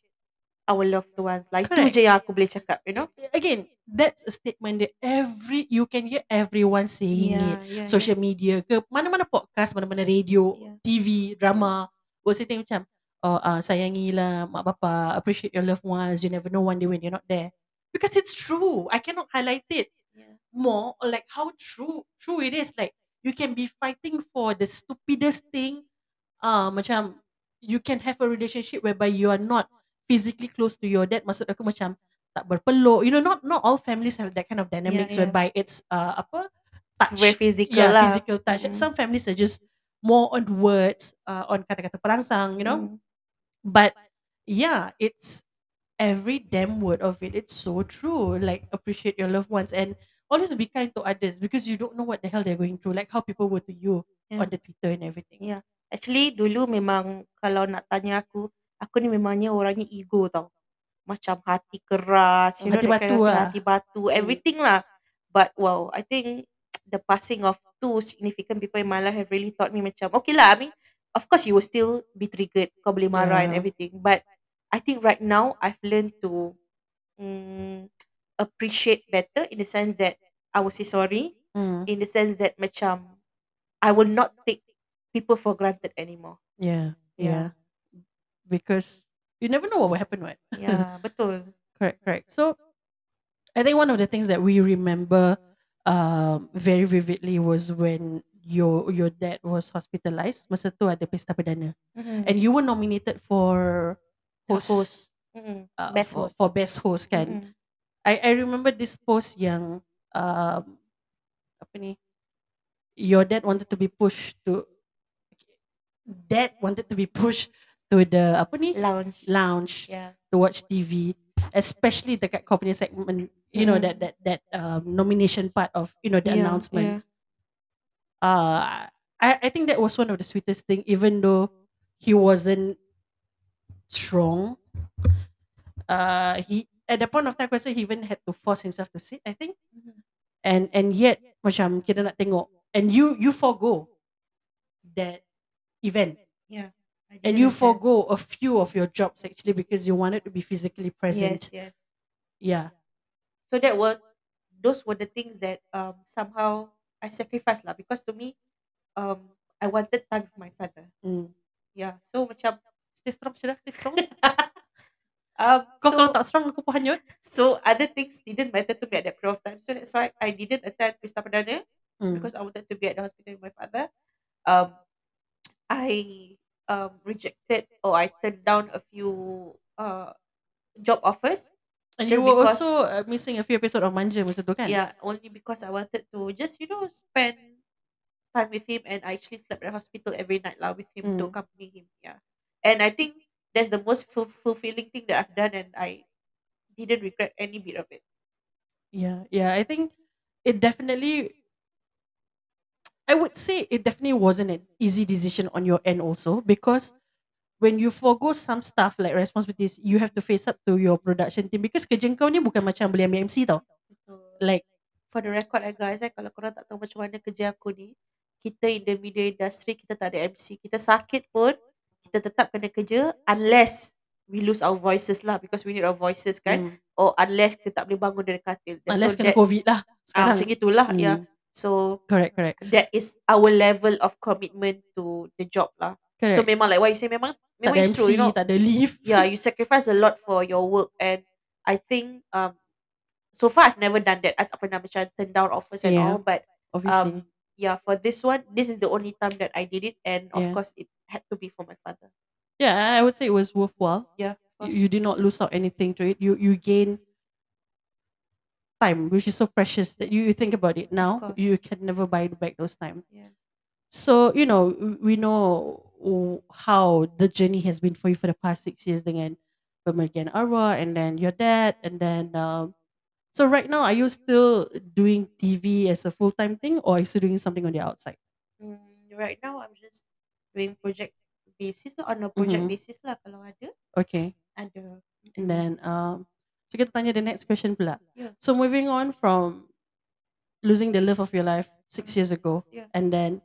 our loved ones. Itu Correct. je yang aku boleh cakap, you know. again that's a statement that every you can hear everyone saying it yeah, social media ke mana-mana podcast mana-mana radio Yeah. TV drama will say things macam oh uh, sayangilah mak bapa appreciate your loved ones you never know one day when you're not there because it's true I cannot highlight it Yeah. more like how true true it is like you can be fighting for the stupidest thing uh, macam you can have a relationship whereby you are not physically close to your dad maksud aku macam tak berpeluk you know not not all families have that kind of dynamics yeah. whereby it's uh, apa touch Very physical yeah, lah. physical touch Mm. some families are just more on words uh, on kata-kata perangsang you know Mm. but yeah it's every damn word of it it's so true like appreciate your loved ones and always be kind to others because you don't know what the hell they're going through like how people were to you Yeah. on the twitter and everything Yeah. Actually dulu memang kalau nak tanya aku, aku ni memangnya orangnya ego tau. Macam hati keras, you know, Hati kind batu lah. hati batu, everything lah. But wow, I think the passing of two significant people in my life have really taught me macam, okay lah, I mean, of course you will still be triggered, kau boleh marah and Yeah. everything. But I think right now, I've learned to mm, appreciate better in the sense that I will say sorry, Mm, in the sense that macam, I will not take people for granted anymore. yeah, yeah Yeah. because you never know what will happen what Yeah, betul. correct correct so i think one of the things that we remember um very vividly was when your your dad was hospitalized masa tu ada pesta perdana and you were nominated for host, host. Mm-mm. uh, Best for, host. for best host kan Mm-mm. I I remember this post yang um, apa ni? Your dad wanted to be pushed to dad wanted to be pushed to the apa ni? Lounge. Lounge Yeah. to watch TV, especially dekat kau punya segment, you know Mhm. that that that um, nomination part of you know the Yeah, announcement. yeah. Uh, I I think that was one of the sweetest thing, even though he wasn't strong. Uh, he at the point of time, he even had to force himself to sit. I think, Mhm. and and yet macam kita nak tengok, and you you forgo that event, Yeah. And you forgo a few of your jobs actually because you wanted to be physically present. Yes, yes. Yeah, So that was those were the things that um somehow I sacrificed lah because to me um I wanted time with my father. mm. Yeah. So macam stay strong, Syeda, stay strong. um Kau kalau so tak strong, aku pun hanyut. so other things didn't matter to me at that period of time. So that's why I didn't attend Pesta Perdana Mm. because I wanted to be at the hospital with my father. Um I um rejected or I turned down a few uh job offers. And just you were because- also uh, missing a few episode of Manja masa tu kan? Yeah, only because I wanted to just you know spend time with him and I actually slept at the hospital every night lah with him to Mm. accompany him. Yeah, and I think that's the most ful- fulfilling thing that I've done, and I didn't regret any bit of it. Yeah, yeah. I think it definitely. I would say it definitely wasn't an easy decision on your end also because when you forgo some stuff like responsibilities, you have to face up to your production team because kerja kau ni bukan macam boleh ambil MC tau. Like For the record, eh, guys, eh, kalau korang tak tahu macam mana kerja aku ni, kita in the media industry kita tak ada MC, kita sakit pun kita tetap kena kerja unless we lose our voices lah because we need our voices kan, mm, or unless kita tak boleh bangun dari katil. unless so kena that, COVID lah ah, sekarang. macam itulah, Mm, yeah. So Correct, correct, that is our level of commitment to the job lah. correct. So memang like what you say memang tak memang it's MC, true, you know. tak ada leave. Yeah, you sacrifice a lot for your work and I think um so far I've never done that. I tak pernah macam turn down offers and Yeah. all but Obviously. um yeah, for this one, this is the only time that I did it and of Yeah. course it had to be for my father. yeah, I would say it was worthwhile. Yeah. You, you did not lose out anything to it. You you gain time, which is so precious that you, you think about it now. You can never buy back those time. yeah. So you know we know how the journey has been for you for the past six years dengan pemergian Arwa and then your dad and then um, so right now are you still doing TV as a full time thing or are you still doing something on the outside? Mm, right now I'm just doing project basis lah on a project Mhm. basis lah kalau ada Okay, ada. and then um, so kita tanya the next question pula. Yeah. So moving on from losing the love of your life six years ago, Yeah. and then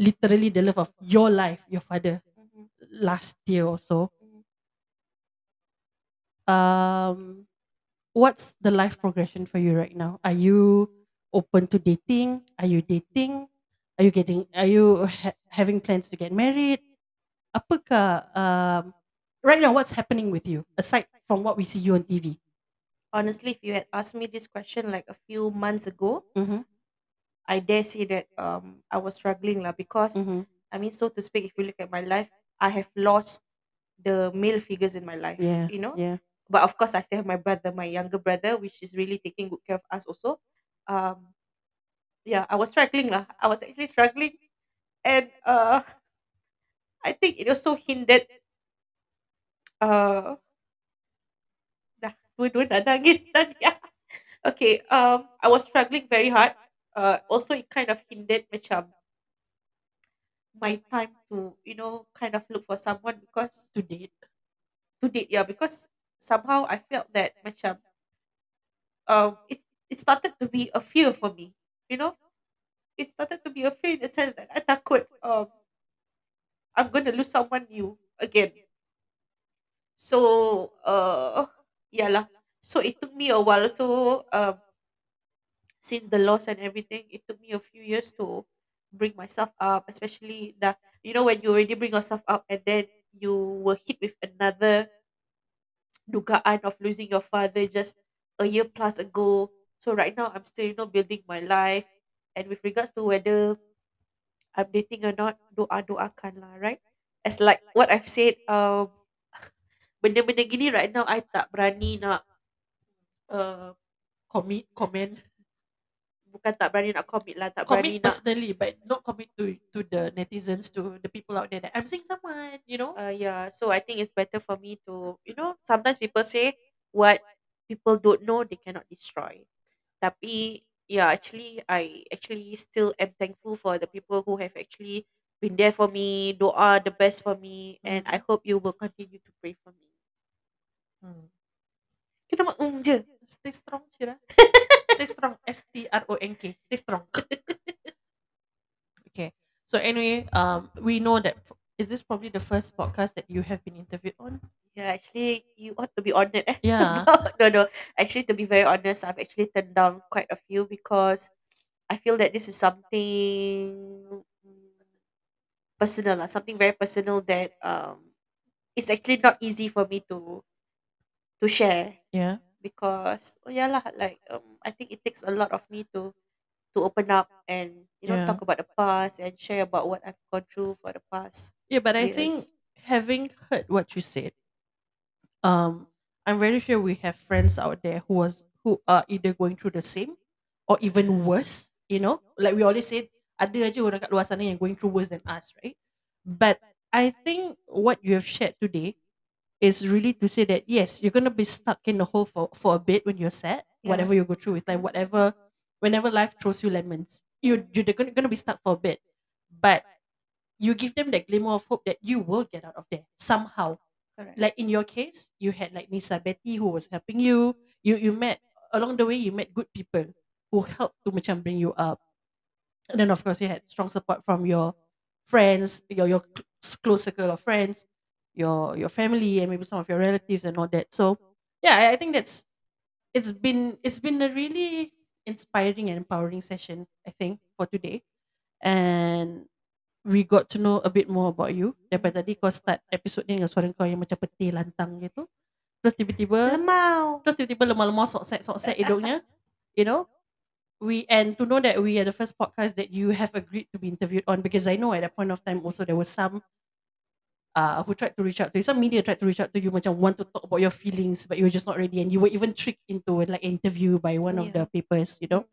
literally the love of your life, your father Mhm. last year or so. Mhm. Um, what's the life progression for you right now? Are you open to dating? Are you dating? Are you getting? Are you ha- having plans to get married? Apakah um, right now? What's happening with you aside from what we see you on TV? Honestly, if you had asked me this question like a few months ago, Mm-hmm. I dare say that um I was struggling lah because Mm-hmm. I mean so to speak, if you look at my life, I have lost the male figures in my life. Yeah. You know? Yeah. But of course I still have my brother, my younger brother, which is really taking good care of us also. Um yeah, I was struggling lah. I was actually struggling. And uh I think it also hindered uh okay, um I was struggling very hard. Uh also it kind of hindered macam my time to, you know, kind of look for someone because To date. to date, yeah, because somehow I felt that macam um it it started to be a fear for me, you know. It started to be a fear in the sense that I takut um I'm gonna lose someone new again. So uh yeah lah. So it took me a while. So um since the loss and everything, it took me a few years to bring myself up, especially that, you know when you already bring yourself up and then you were hit with another dugaan of losing your father just a year plus ago. So right now I'm still, you know, building my life. And with regards to whether I'm dating or not, doa doakan lah, right? As like what I've said, um benda-benda gini right now I tak berani nak Uh, commit comment bukan tak berani nak commit lah, tak commit berani nak personally but not commit to to the netizens to the people out there that I'm seeing someone you know uh, yeah. So I think it's better for me to, you know, sometimes people say what people don't know they cannot destroy. Tapi yeah, actually I actually still am thankful for the people who have actually been there for me, doa the best for me, and I hope you will continue to pray for me. Hmm. Kenapa um je? stay strong Shira stay strong S T R O N K stay strong okay so anyway um we know that is this probably the first podcast that you have been interviewed on Yeah, actually, you ought to be honored. Eh? Yeah. No, no. Actually, to be very honest, I've actually turned down quite a few because I feel that this is something personal, lah, something very personal that um, it's actually not easy for me to to share yeah because oh yeah lah, like um, I think it takes a lot of me to to open up and you know Yeah. talk about the past and share about what I've gone through for the past. Yeah, but I think having heard what you said, um, I'm very sure we have friends out there who was who are either going through the same or even worse. You know, like we always said, ada aja orang kat luar sana yang going through worse than us, right? But I think what you have shared today is really to say that yes, you're gonna be stuck in the hole for, for a bit when you're sad, Yeah. whatever you go through with like whatever, whenever life throws you lemons, you you're gonna, gonna be stuck for a bit, but you give them that glimmer of hope that you will get out of there somehow. Correct. Like in your case, you had like Nisa Betty who was helping you. You you met along the way. You met good people who helped to macam bring you up. And then of course you had strong support from your friends, your your cl- close circle of friends, your your family, and maybe some of your relatives and all that. So yeah, I, I think that's it's been it's been a really inspiring and empowering session. I think for today, and we got to know a bit more about you. Daripada tadi kau start episode ni dengan suara kau yang macam peti lantang gitu. Terus tiba-tiba Lemau. terus tiba-tiba lemah-lemah sok-sek sok-sek hidungnya. You know? We and to know that we are the first podcast that you have agreed to be interviewed on because I know at that point of time also there was some uh, who tried to reach out to you. Some media tried to reach out to you macam want to talk about your feelings but you were just not ready and you were even tricked into like interview by one of the papers, you know.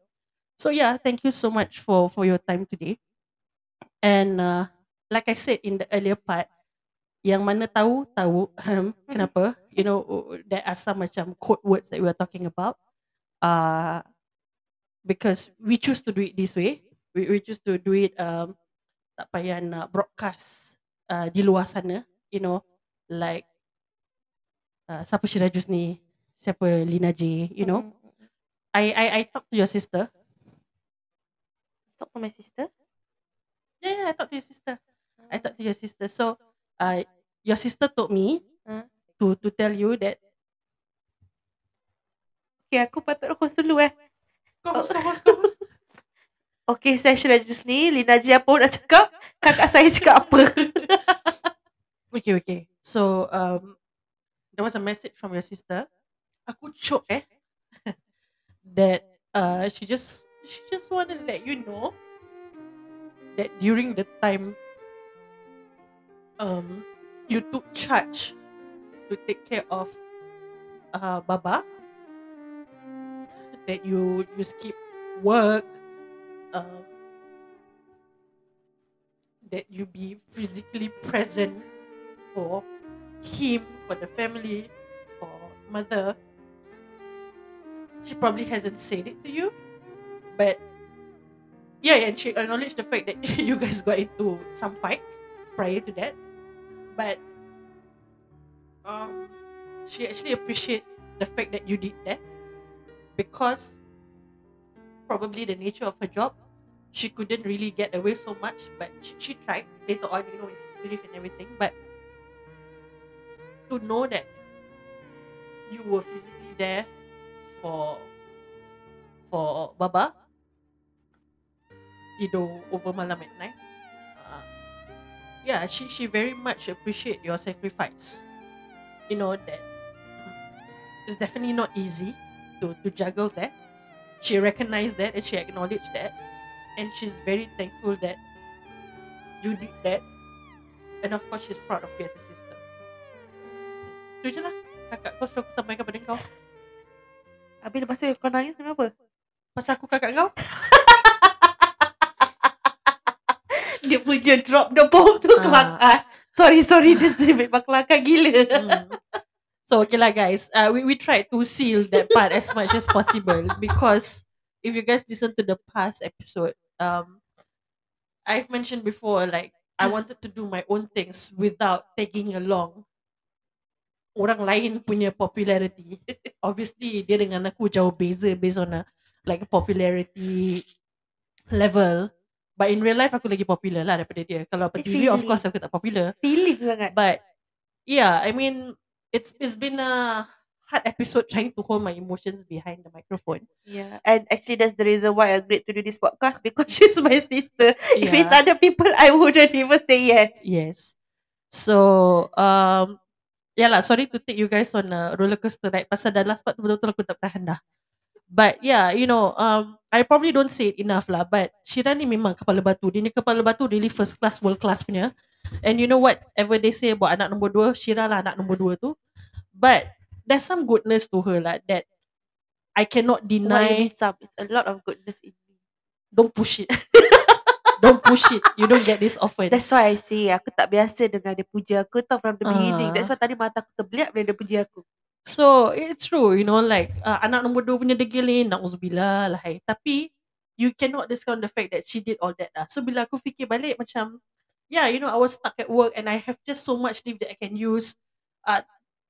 So yeah, thank you so much for for your time today. And uh, like I said in the earlier part, yang mana tahu tahu kenapa, you know, there are some macam code words that we are talking about. Uh, because we choose to do it this way. We, we choose to do it um, tak payah nak broadcast uh, di luar sana, you know, like uh, siapa Syirajus ni, siapa Lina J, you know. Mm, mm, mm. I I I talked to your sister. Talk to my sister. Yeah, yeah, I talked to your sister. I talked to your sister. So, uh, your sister told me Huh? to to tell you that Okay, aku patut host dulu eh. kau Oh. host, kau host, kau host. Okay, session Rajus ni, Lina Ji apa pun nak cakap, kakak saya cakap apa. Okay, okay. So, um, there was a message from your sister. Aku choke eh. that uh, she just she just want to let you know that during the time um you took charge to take care of uh Baba that you you skip work um that you be physically present for him for the family for mother. She probably hasn't said it to you but yeah and she acknowledged the fact that you guys got into some fights prior to that. But um she actually appreciate the fact that you did that because probably the nature of her job she couldn't really get away so much but she, she tried later on you know in grief and everything but to know that you were physically there for for Baba tidur over malam at night uh, yeah she she very much appreciate your sacrifice. You know that it's definitely not easy to to juggle that. She recognized that and she acknowledged that and she's very thankful that you did that and of course she's proud of you as a sister tu je lah kakak kau suruh aku sampaikan pada kau Habis lepas tu kau nangis kenapa? Pasal aku kakak kau. Dia punya drop the bomb tu Ah. kelakar. Sorry, sorry. Dia memang kelakar gila. Mm. So okay lah guys, uh, we, we tried to seal that part as much as possible because if you guys listen to the past episode, um, I've mentioned before like I wanted to do my own things without tagging along orang lain punya popularity. Obviously dia dengan aku jauh beza based on a like popularity level. But in real life aku lagi popular lah daripada dia. Kalau per Eh, TV of course aku tak popular. Feeling sangat. But yeah, I mean, it's it's been a hard episode trying to hold my emotions behind the microphone. Yeah. And actually that's the reason why I agreed to do this podcast because she's my sister. If it's Yeah. other people, I wouldn't even say yes. Yes. So um, yeah lah. Sorry to take you guys on a roller coaster ride. Pasal dah last part tu betul-betul aku tak tahan dah. But yeah, you know, um, I probably don't say it enough lah. But Shira ni memang kepala batu. Dia ni kepala batu really first class, world class punya. And you know whatever they say about anak nombor dua, Shira lah anak nombor dua tu. But there's some goodness to her lah that I cannot deny. mean some? It's a lot of goodness in me. Don't push it. don't push it. You don't get this often. That's why I say aku tak biasa dengan dia puja aku tau from the beginning. Ah. That's why tadi mata aku terbeliak bila dia puja aku. So it's true, you know, like uh, anak nombor dua punya degil ni, na'udzubillah lah hai. Tapi you cannot discount the fact that she did all that lah. So bila aku fikir balik macam, yeah, you know, I was stuck at work and I have just so much leave that I can use, uh,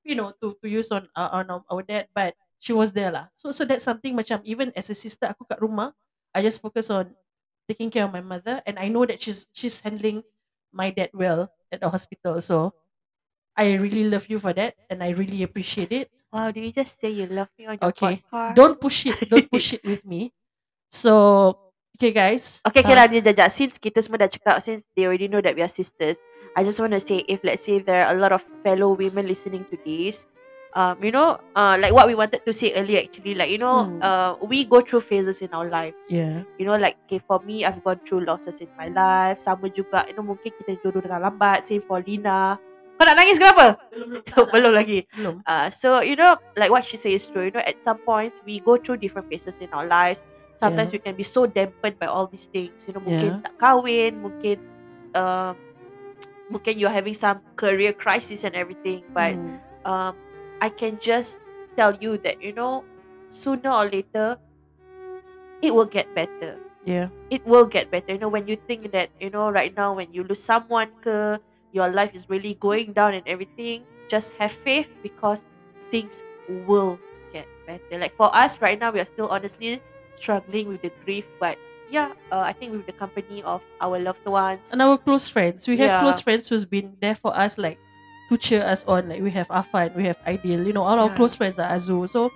you know, to to use on uh, on our- dad. But she was there lah. So so that's something macam even as a sister aku kat rumah, I just focus on taking care of my mother and I know that she's she's handling my dad well at the hospital. So I really love you for that and I really appreciate it. Wow, did you just say you love me on your Okay. podcast? Don't push it. Don't push it with me. So, okay guys. Okay, okay uh, lah dia jajak. Since kita semua dah cakap, since they already know that we are sisters, I just want to say if let's say there are a lot of fellow women listening to this, um, you know, uh, like what we wanted to say earlier actually, like you know, Hmm. uh, we go through phases in our lives. Yeah. You know, like okay, for me, I've gone through losses in my life. Sama juga, you know, mungkin kita jodoh dengan lambat. Same for Lina. Kau nak nangis kenapa? Belum lagi. Belum. Uh, so you know, like what she says is true. You know, at some points we go through different phases in our lives. Sometimes we can be so dampened by all these things. You know, mungkin tak kahwin, mungkin um, mungkin you're having some career crisis and everything. But Hmm. um, I can just tell you that you know, sooner or later, it will get better. Yeah. It will get better. You know, when you think that you know right now, when you lose someone, ke, your life is really going down and everything, just have faith because things will get better. Like for us right now, we are still honestly struggling with the grief, but yeah, uh, I think with the company of our loved ones, And our close friends. We have Yeah. close friends who's been there for us, like to cheer us on. Like we have Afan, we have Ideal. You know, all our Yeah. close friends are Azu. So,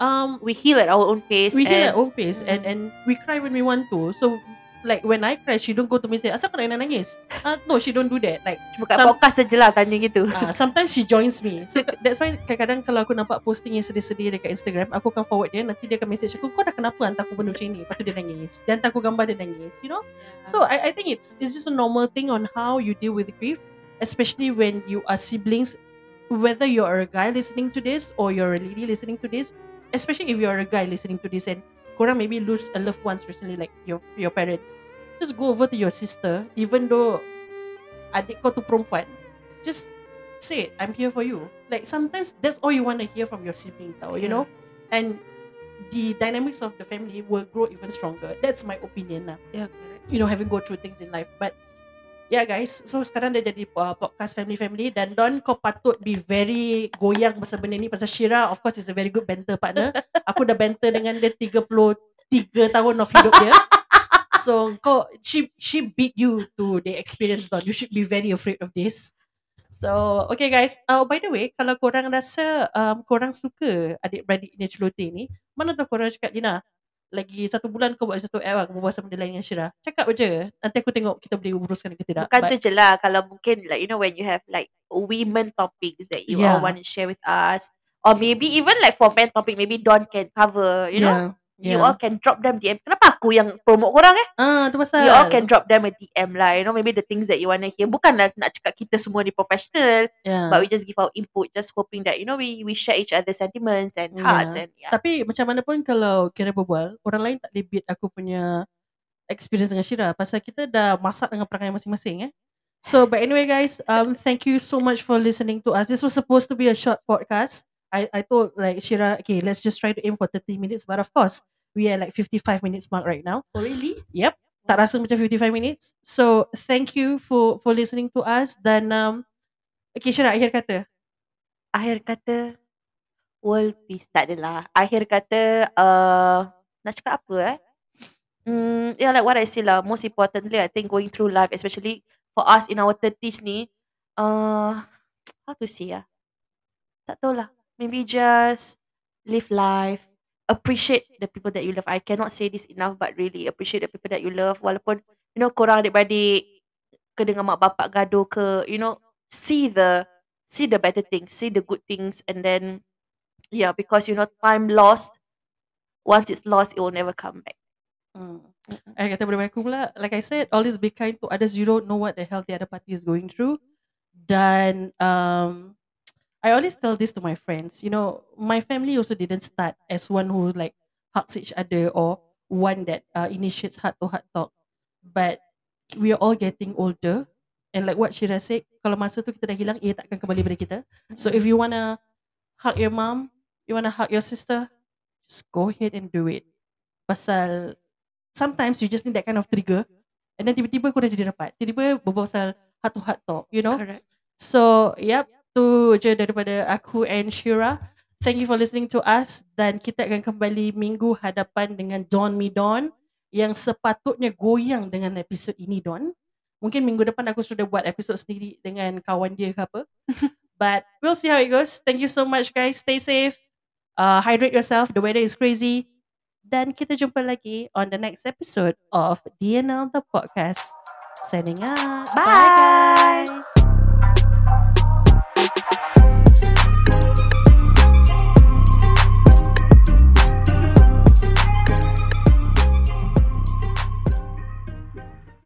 um, we heal at our own pace. we heal and at our own pace and Mm. and we cry when we want to. So, like when I cry, she don't go to me say, "Asal kau nak nangis?" Uh, no, she don't do that. Like Cuma kat some- podcast saja lah tanya gitu. Ah, sometimes she joins me. So that's why kadang-kadang kalau aku nampak posting yang sedih-sedih dekat Instagram, aku akan forward dia, nanti dia akan message aku, kau dah kenapa hantar aku benda macam ni? Lepas tu dia nangis. Dia hantar aku gambar dia nangis, you know? So I, I think it's it's just a normal thing on how you deal with grief, especially when you are siblings, whether you're a guy listening to this or you're a lady listening to this, especially if you're a guy listening to this and korang maybe lose a loved ones recently like your your parents. Just go over to your sister, even though adik kau tu perempuan, just say it, I'm here for you. Like sometimes that's all you want to hear from your sibling tau, you Yeah. know? And the dynamics of the family will grow even stronger. That's my opinion lah. Yeah, correct. You know, having go through things in life. But yeah guys, so sekarang dia jadi uh, podcast family-family dan Don kau patut be very goyang pasal benda ni pasal Shira of course is a very good banter partner. Aku dah banter dengan dia 33 tahun of hidup dia. So kau she she beat you to the experience Don. You should be very afraid of this. So okay guys, uh, by the way kalau korang rasa um, korang suka adik-beradik ni celoteh ni, mana tahu korang cakap Lina, lagi satu bulan kau buat satu app lah, kau berbual sama dia lain dengan Syirah. Cakap je. Nanti aku tengok kita boleh uruskan ke tidak. Bukan But- tu je lah Kalau mungkin like You know when you have like Women topics That you Yeah. all want to share with us Or maybe even like For men topic Maybe Don can cover You know yeah. You all can drop them DM. Kenapa aku yang promote korang eh? Ah, tu pasal. You all can drop them a DM lah. You know, maybe the things that you want to hear. Bukanlah nak cakap kita semua ni professional. Yeah. But we just give our input. Just hoping that, you know, we we share each other's sentiments and Yeah. hearts. And yeah. Tapi macam mana pun kalau kira berbual, orang lain tak beat aku punya experience dengan Shira. Pasal kita dah masak dengan perangai masing-masing eh. So but anyway guys, um, thank you so much for listening to us. This was supposed to be a short podcast. I, I told like Shira, okay, let's just try to aim for 30 minutes. But of course, we are like 55 minutes mark right now. Oh, really? Yep. Tak rasa macam 55 minutes. So thank you for for listening to us. Dan um, okay Shira, akhir kata. Akhir kata, world peace. Tak adalah. Akhir kata, uh, nak cakap apa eh? Mm, yeah, like what I say lah. Most importantly, I think going through life, especially for us in our 30s ni, uh, how to say ah? Tak tahu lah. Maybe just live life. Appreciate the people that you love. I cannot say this enough, but really appreciate the people that you love. Walaupun, you know, korang adik-beradik ke dengan mak bapak gaduh ke, you know, see the see the better things, see the good things, and then, yeah, because you know, time lost. Once it's lost, it will never come back. Hmm. I kata daripada aku pula, like I said, always be kind to others. You don't know what the hell the other party is going through. Dan um, I always tell this to my friends. You know, my family also didn't start as one who like hugs each other or one that uh, initiates heart to heart talk. But we are all getting older. And like what Shira said, kalau masa tu kita dah hilang, ia takkan kembali pada kita. So if you wanna hug your mom, you wanna hug your sister, just go ahead and do it. Pasal sometimes you just need that kind of trigger and then tiba-tiba kau dah jadi rapat. Tiba-tiba berbual pasal heart to heart talk, you know? Correct. So, yep, tu je daripada aku and Shira. Thank you for listening to us dan kita akan kembali minggu hadapan dengan Don Me Don yang sepatutnya goyang dengan episod ini Don. Mungkin minggu depan aku sudah buat episod sendiri dengan kawan dia ke apa. But we'll see how it goes. Thank you so much guys. Stay safe. Uh, hydrate yourself. The weather is crazy. Dan kita jumpa lagi on the next episode of DNL The Podcast. Signing out. Bye. Bye guys.